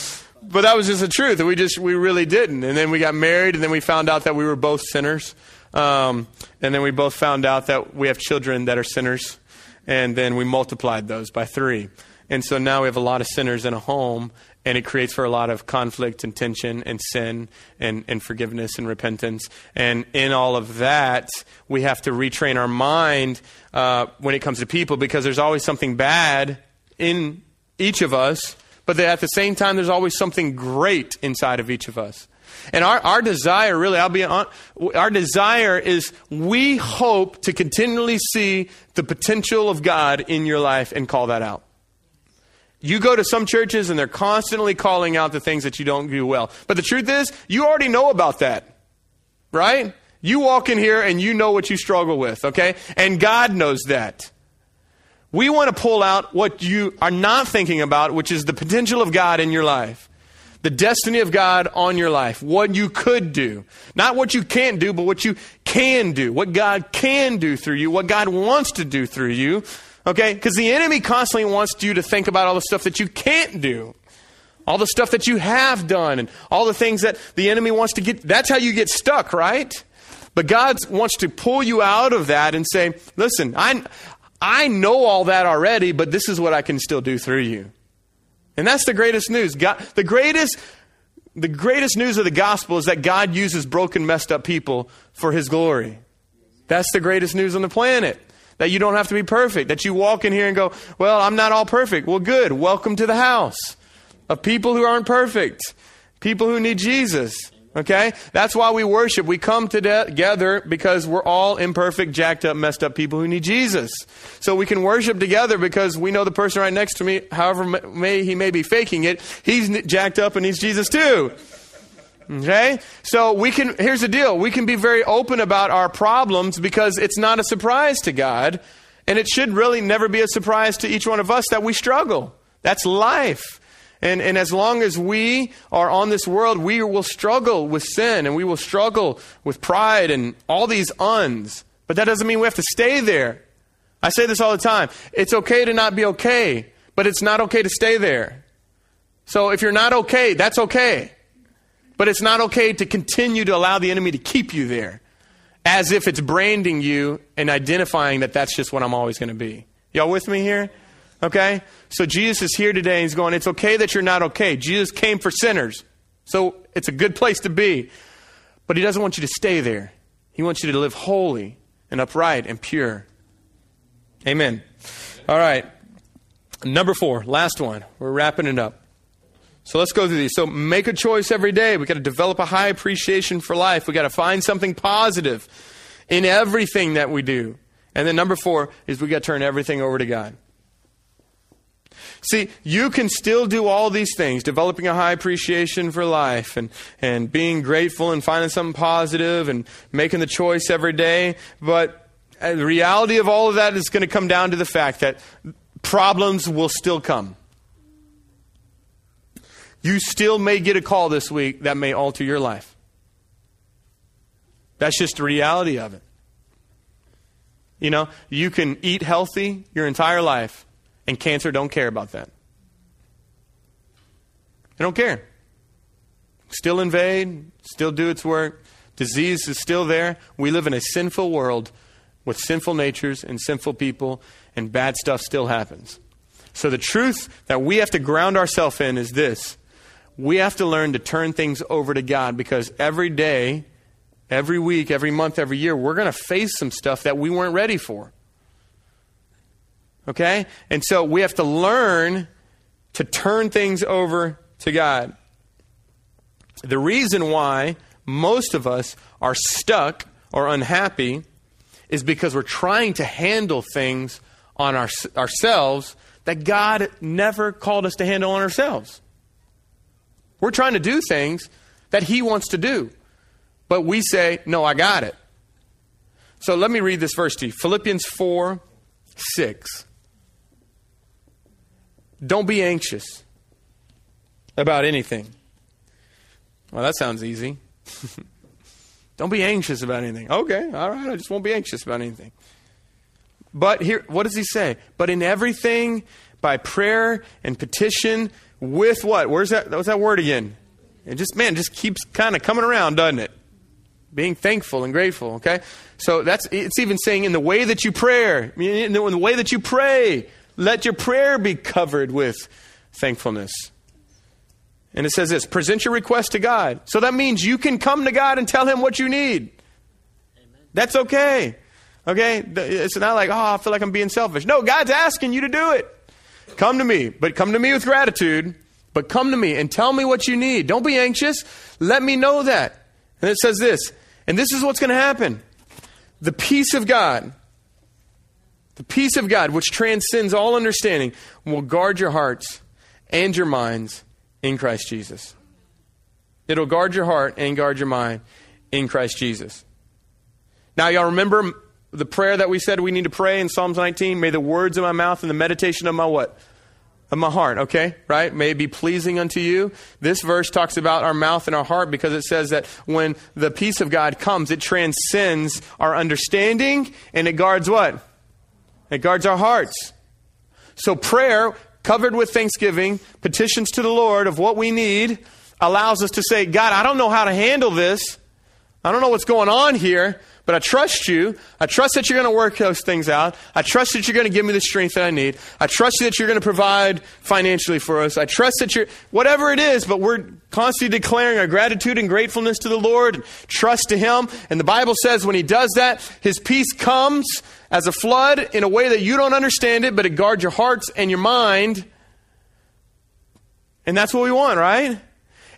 Speaker 1: but that was just the truth. We just we really didn't. And then we got married, and then we found out that we were both sinners. Um, and then we both found out that we have children that are sinners, and then we multiplied those by three. And so now we have a lot of sinners in a home, and it creates for a lot of conflict and tension and sin and, and forgiveness and repentance. And in all of that, we have to retrain our mind uh, when it comes to people because there's always something bad in each of us but at the same time, there's always something great inside of each of us. And our, our desire, really, I'll be on, our desire is we hope to continually see the potential of God in your life and call that out. You go to some churches and they're constantly calling out the things that you don't do well. But the truth is, you already know about that. Right? You walk in here and you know what you struggle with, okay? And God knows that. We want to pull out what you are not thinking about, which is the potential of God in your life. The destiny of God on your life. What you could do. Not what you can't do, but what you can do. What God can do through you. What God wants to do through you. Okay? Because the enemy constantly wants you to think about all the stuff that you can't do. All the stuff that you have done and all the things that the enemy wants to get. That's how you get stuck, right? But God wants to pull you out of that and say, listen, I, I know all that already, but this is what I can still do through you. And that's the greatest news. God, the greatest the greatest news of the gospel is that God uses broken, messed up people for his glory. That's the greatest news on the planet. That you don't have to be perfect. That you walk in here and go, Well, I'm not all perfect. Well, good. Welcome to the house of people who aren't perfect, people who need Jesus. Okay? That's why we worship. We come together because we're all imperfect, jacked up, messed up people who need Jesus. So we can worship together because we know the person right next to me, however may he may be faking it, he's jacked up and he's Jesus too. Okay? So we can, here's the deal. We can be very open about our problems because it's not a surprise to God. And it should really never be a surprise to each one of us that we struggle. That's life. And, and as long as we are on this world, we will struggle with sin and we will struggle with pride and all these uns. But that doesn't mean we have to stay there. I say this all the time. It's okay to not be okay, but it's not okay to stay there. So if you're not okay, that's okay. But it's not okay to continue to allow the enemy to keep you there as if it's branding you and identifying that that's just what I'm always going to be. Y'all with me here? Okay? So Jesus is here today and he's going, It's okay that you're not okay. Jesus came for sinners. So it's a good place to be. But he doesn't want you to stay there. He wants you to live holy and upright and pure. Amen. All right. Number four, last one. We're wrapping it up. So let's go through these. So make a choice every day. We've got to develop a high appreciation for life. We've got to find something positive in everything that we do. And then number four is we've got to turn everything over to God. See, you can still do all these things, developing a high appreciation for life and, and being grateful and finding something positive and making the choice every day. But uh, the reality of all of that is going to come down to the fact that problems will still come. You still may get a call this week that may alter your life. That's just the reality of it. You know, you can eat healthy your entire life and cancer don't care about that. They don't care. Still invade, still do its work. Disease is still there. We live in a sinful world with sinful natures and sinful people, and bad stuff still happens. So, the truth that we have to ground ourselves in is this we have to learn to turn things over to God because every day, every week, every month, every year, we're going to face some stuff that we weren't ready for. Okay? And so we have to learn to turn things over to God. The reason why most of us are stuck or unhappy is because we're trying to handle things on our, ourselves that God never called us to handle on ourselves. We're trying to do things that He wants to do, but we say, No, I got it. So let me read this verse to you Philippians 4 6. Don't be anxious about anything. Well, that sounds easy. Don't be anxious about anything. Okay, all right, I just won't be anxious about anything. But here, what does he say? But in everything, by prayer and petition, with what? Where's that? What's that word again? It just, man, just keeps kind of coming around, doesn't it? Being thankful and grateful, okay? So that's, it's even saying in the way that you pray, in the way that you pray, let your prayer be covered with thankfulness. And it says this present your request to God. So that means you can come to God and tell Him what you need. Amen. That's okay. Okay? It's not like, oh, I feel like I'm being selfish. No, God's asking you to do it. Come to me, but come to me with gratitude. But come to me and tell me what you need. Don't be anxious. Let me know that. And it says this, and this is what's going to happen. The peace of God, the peace of God, which transcends all understanding, will guard your hearts and your minds in Christ Jesus. It'll guard your heart and guard your mind in Christ Jesus. Now, y'all remember the prayer that we said we need to pray in Psalms 19? May the words of my mouth and the meditation of my what? of my heart, okay? Right? May it be pleasing unto you. This verse talks about our mouth and our heart because it says that when the peace of God comes, it transcends our understanding and it guards what? It guards our hearts. So prayer, covered with thanksgiving, petitions to the Lord of what we need, allows us to say, God, I don't know how to handle this. I don't know what's going on here, but I trust you. I trust that you're going to work those things out. I trust that you're going to give me the strength that I need. I trust you that you're going to provide financially for us. I trust that you're, whatever it is, but we're constantly declaring our gratitude and gratefulness to the Lord, and trust to Him. And the Bible says when He does that, His peace comes as a flood in a way that you don't understand it, but it guards your hearts and your mind. And that's what we want, right?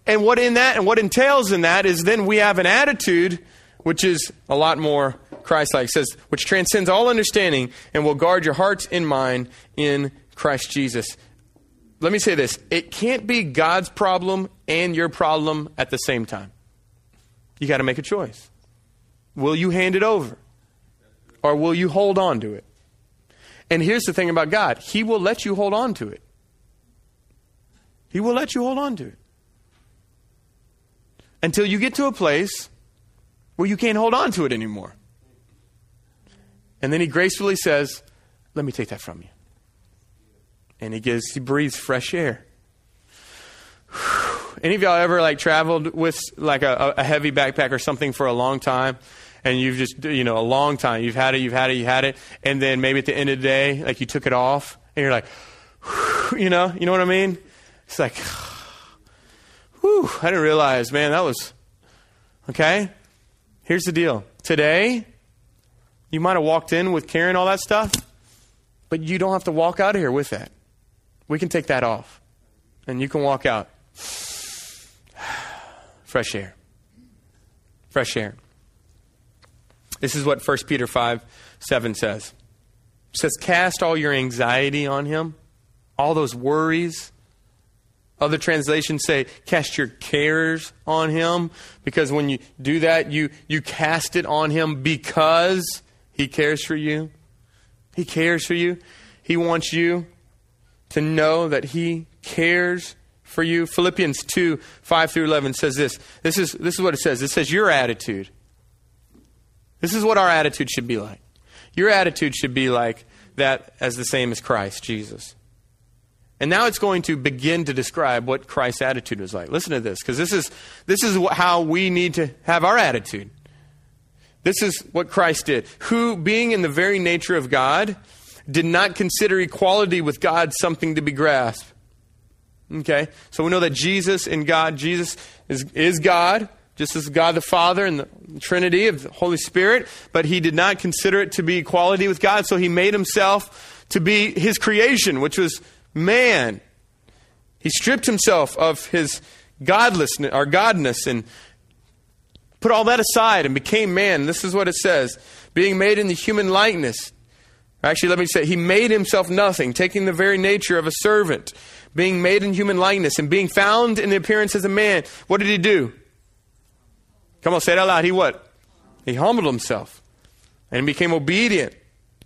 Speaker 1: And what in that and what entails in that is then we have an attitude which is a lot more Christ like. says, which transcends all understanding and will guard your hearts and mind in Christ Jesus. Let me say this it can't be God's problem and your problem at the same time. You got to make a choice. Will you hand it over? Or will you hold on to it? And here's the thing about God He will let you hold on to it. He will let you hold on to it. Until you get to a place where you can't hold on to it anymore. And then he gracefully says, Let me take that from you. And he gives, he breathes fresh air. Any of y'all ever like traveled with like a, a heavy backpack or something for a long time? and you've just you know a long time you've had it you've had it you had it and then maybe at the end of the day like you took it off and you're like you know you know what i mean it's like whew, i didn't realize man that was okay Here's the deal today, you might have walked in with carrying all that stuff, but you don't have to walk out of here with that. We can take that off, and you can walk out. Fresh air. Fresh air. This is what 1 Peter 5 7 says. It says, Cast all your anxiety on him, all those worries, other translations say, cast your cares on him, because when you do that, you, you cast it on him because he cares for you. He cares for you. He wants you to know that he cares for you. Philippians 2 5 through 11 says this. This is, this is what it says. It says, Your attitude. This is what our attitude should be like. Your attitude should be like that as the same as Christ Jesus. And now it's going to begin to describe what Christ's attitude was like. Listen to this, because this is, this is how we need to have our attitude. This is what Christ did, who, being in the very nature of God, did not consider equality with God something to be grasped. Okay? So we know that Jesus and God, Jesus is, is God, just as God the Father and the Trinity of the Holy Spirit, but he did not consider it to be equality with God, so he made himself to be his creation, which was man. He stripped himself of his godlessness or godness and put all that aside and became man. This is what it says being made in the human likeness. Actually, let me say, he made himself nothing, taking the very nature of a servant, being made in human likeness, and being found in the appearance as a man. What did he do? Come on, say it out loud. He what? He humbled himself and became obedient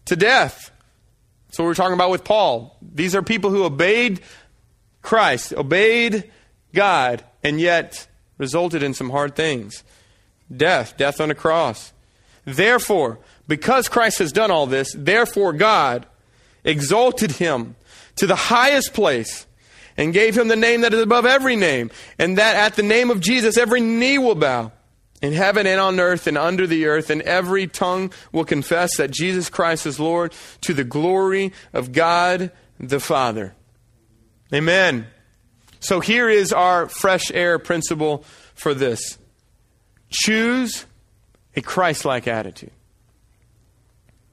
Speaker 1: to death. So we're talking about with Paul. These are people who obeyed Christ, obeyed God, and yet resulted in some hard things. Death, death on a cross. Therefore, because Christ has done all this, therefore God exalted him to the highest place and gave him the name that is above every name, and that at the name of Jesus every knee will bow in heaven and on earth and under the earth, and every tongue will confess that Jesus Christ is Lord to the glory of God the Father. Amen. So here is our fresh air principle for this choose a Christ like attitude.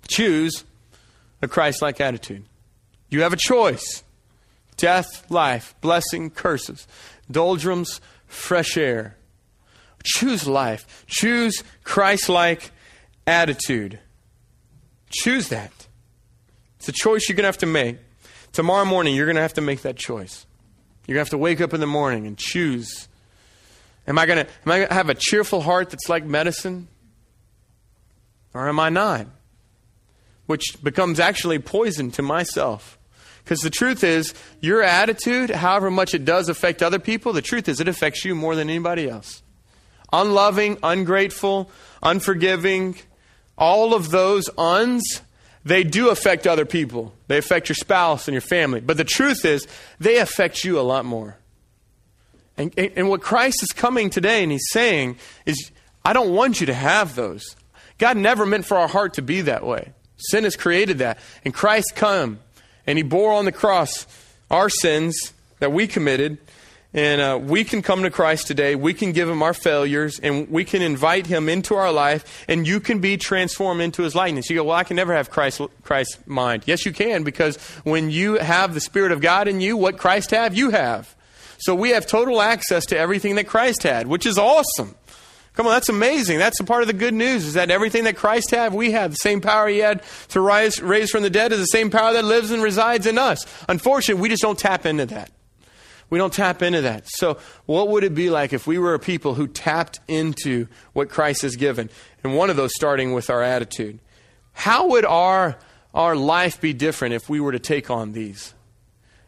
Speaker 1: Choose a Christ like attitude. You have a choice death, life, blessing, curses, doldrums, fresh air. Choose life. Choose Christ like attitude. Choose that. It's a choice you're going to have to make. Tomorrow morning, you're going to have to make that choice. You're going to have to wake up in the morning and choose. Am I going to, am I going to have a cheerful heart that's like medicine? Or am I not? Which becomes actually poison to myself. Because the truth is, your attitude, however much it does affect other people, the truth is it affects you more than anybody else. Unloving, ungrateful, unforgiving, all of those uns, they do affect other people. They affect your spouse and your family. But the truth is, they affect you a lot more. And, and, and what Christ is coming today and he's saying is, I don't want you to have those. God never meant for our heart to be that way. Sin has created that. And Christ come and he bore on the cross our sins that we committed. And uh, we can come to Christ today. We can give him our failures and we can invite him into our life and you can be transformed into his likeness. You go, well, I can never have Christ, Christ's mind. Yes, you can because when you have the Spirit of God in you, what Christ have, you have. So we have total access to everything that Christ had, which is awesome. Come on, that's amazing. That's a part of the good news is that everything that Christ had, we have. The same power he had to rise, raise from the dead is the same power that lives and resides in us. Unfortunately, we just don't tap into that. We don't tap into that. So, what would it be like if we were a people who tapped into what Christ has given? And one of those starting with our attitude. How would our, our life be different if we were to take on these?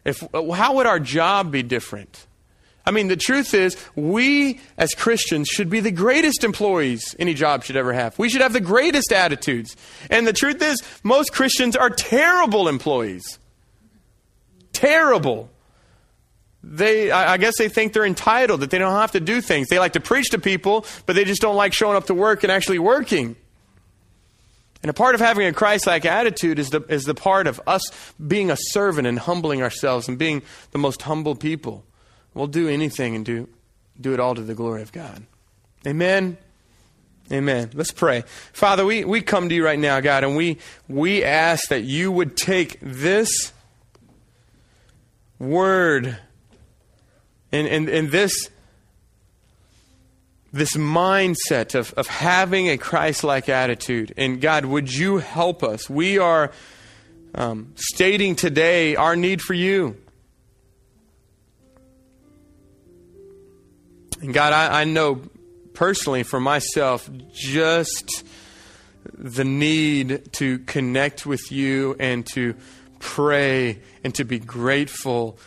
Speaker 1: If, how would our job be different? I mean, the truth is, we as Christians should be the greatest employees any job should ever have. We should have the greatest attitudes. And the truth is, most Christians are terrible employees. Terrible. They, I guess they think they're entitled, that they don't have to do things. They like to preach to people, but they just don't like showing up to work and actually working. And a part of having a Christ like attitude is the, is the part of us being a servant and humbling ourselves and being the most humble people. We'll do anything and do, do it all to the glory of God. Amen. Amen. Let's pray. Father, we, we come to you right now, God, and we, we ask that you would take this word and, and, and this this mindset of, of having a Christ like attitude. And God, would you help us? We are um, stating today our need for you. And God, I, I know personally for myself just the need to connect with you and to pray and to be grateful.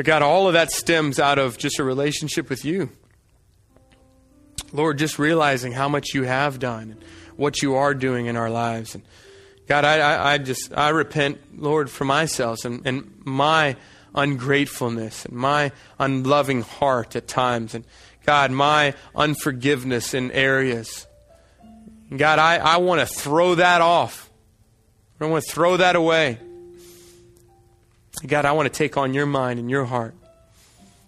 Speaker 1: But God, all of that stems out of just a relationship with you. Lord, just realizing how much you have done and what you are doing in our lives. And God, I, I, I just, I repent, Lord, for myself and, and my ungratefulness and my unloving heart at times. And God, my unforgiveness in areas. God, I, I want to throw that off. I want to throw that away. God, I want to take on your mind and your heart.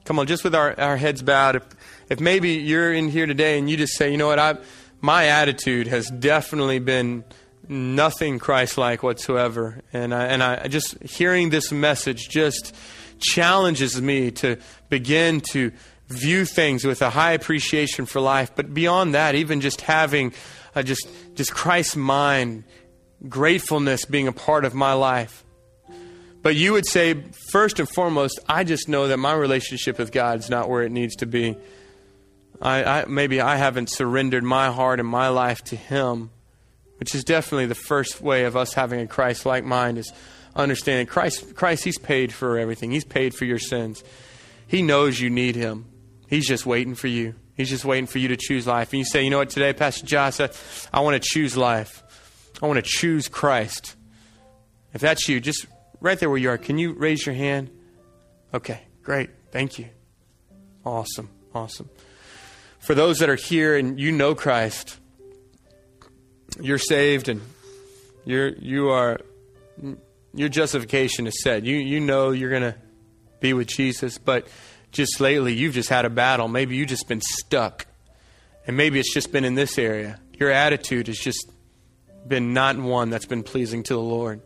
Speaker 1: Come on, just with our, our heads bowed. If, if maybe you're in here today and you just say, you know what, I, my attitude has definitely been nothing Christ-like whatsoever, and I, and I just hearing this message just challenges me to begin to view things with a high appreciation for life. But beyond that, even just having just just Christ's mind, gratefulness being a part of my life. But you would say, first and foremost, I just know that my relationship with God is not where it needs to be. I, I, maybe I haven't surrendered my heart and my life to Him, which is definitely the first way of us having a Christ like mind is understanding Christ, Christ, He's paid for everything. He's paid for your sins. He knows you need Him. He's just waiting for you. He's just waiting for you to choose life. And you say, you know what, today, Pastor Josh, I, I want to choose life. I want to choose Christ. If that's you, just right there where you are, can you raise your hand? Okay, great. Thank you. Awesome. Awesome for those that are here and you know Christ, you're saved and you're, you are, your justification is set. You, you know you're going to be with Jesus, but just lately you've just had a battle. Maybe you've just been stuck. And maybe it's just been in this area. Your attitude has just been not one that's been pleasing to the Lord.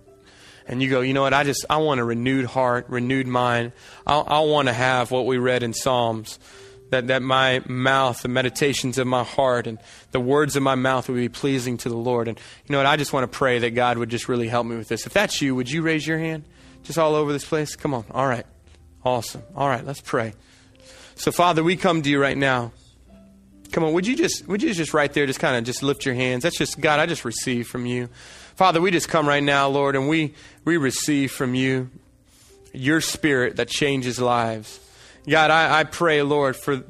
Speaker 1: And you go, you know what? I just, I want a renewed heart, renewed mind. I, I want to have what we read in Psalms that, that my mouth, the meditations of my heart, and the words of my mouth would be pleasing to the Lord. And you know what? I just want to pray that God would just really help me with this. If that's you, would you raise your hand? Just all over this place? Come on. All right. Awesome. All right, let's pray. So, Father, we come to you right now. Come on, would you just would you just right there just kind of just lift your hands? That's just God, I just receive from you. Father, we just come right now, Lord, and we, we receive from you your spirit that changes lives. God, I, I pray, Lord, for the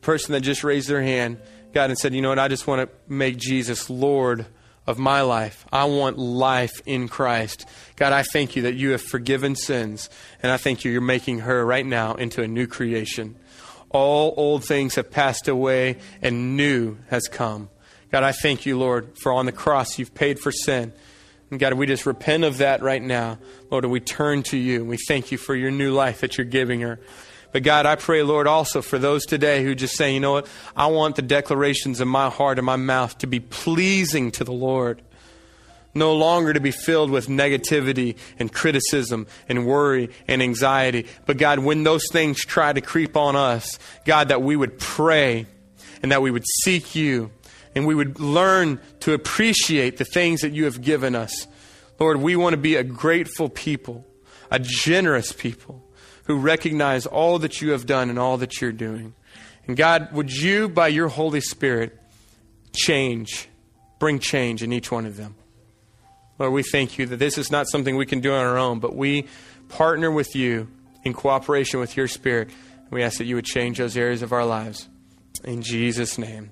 Speaker 1: person that just raised their hand, God, and said, you know what, I just want to make Jesus Lord of my life. I want life in Christ. God, I thank you that you have forgiven sins, and I thank you you're making her right now into a new creation. All old things have passed away, and new has come. God, I thank you, Lord, for on the cross you've paid for sin. And God, we just repent of that right now. Lord, we turn to you. We thank you for your new life that you're giving her. But God, I pray, Lord, also for those today who just say, you know what? I want the declarations in my heart and my mouth to be pleasing to the Lord. No longer to be filled with negativity and criticism and worry and anxiety. But God, when those things try to creep on us, God, that we would pray and that we would seek you and we would learn to appreciate the things that you have given us. Lord, we want to be a grateful people, a generous people who recognize all that you have done and all that you're doing. And God, would you, by your Holy Spirit, change, bring change in each one of them? Lord, we thank you that this is not something we can do on our own, but we partner with you in cooperation with your Spirit. We ask that you would change those areas of our lives. In Jesus' name.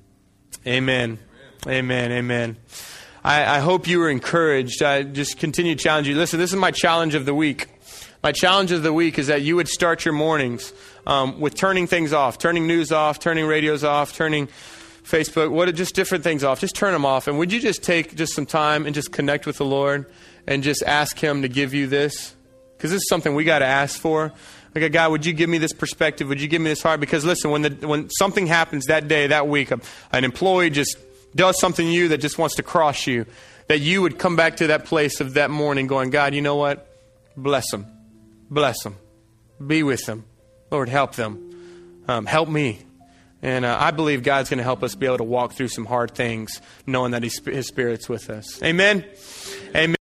Speaker 1: Amen. Amen. Amen. I, I hope you were encouraged. I just continue to challenge you. Listen, this is my challenge of the week. My challenge of the week is that you would start your mornings um, with turning things off, turning news off, turning radios off, turning Facebook, what are just different things off. Just turn them off. And would you just take just some time and just connect with the Lord and just ask Him to give you this? Because this is something we got to ask for. Like, God, would you give me this perspective? Would you give me this heart? Because listen, when, the, when something happens that day, that week, an employee just does something to you that just wants to cross you, that you would come back to that place of that morning going, God, you know what? Bless them. Bless them. Be with them. Lord, help them. Um, help me. And uh, I believe God's going to help us be able to walk through some hard things, knowing that His Spirit's with us. Amen. Amen.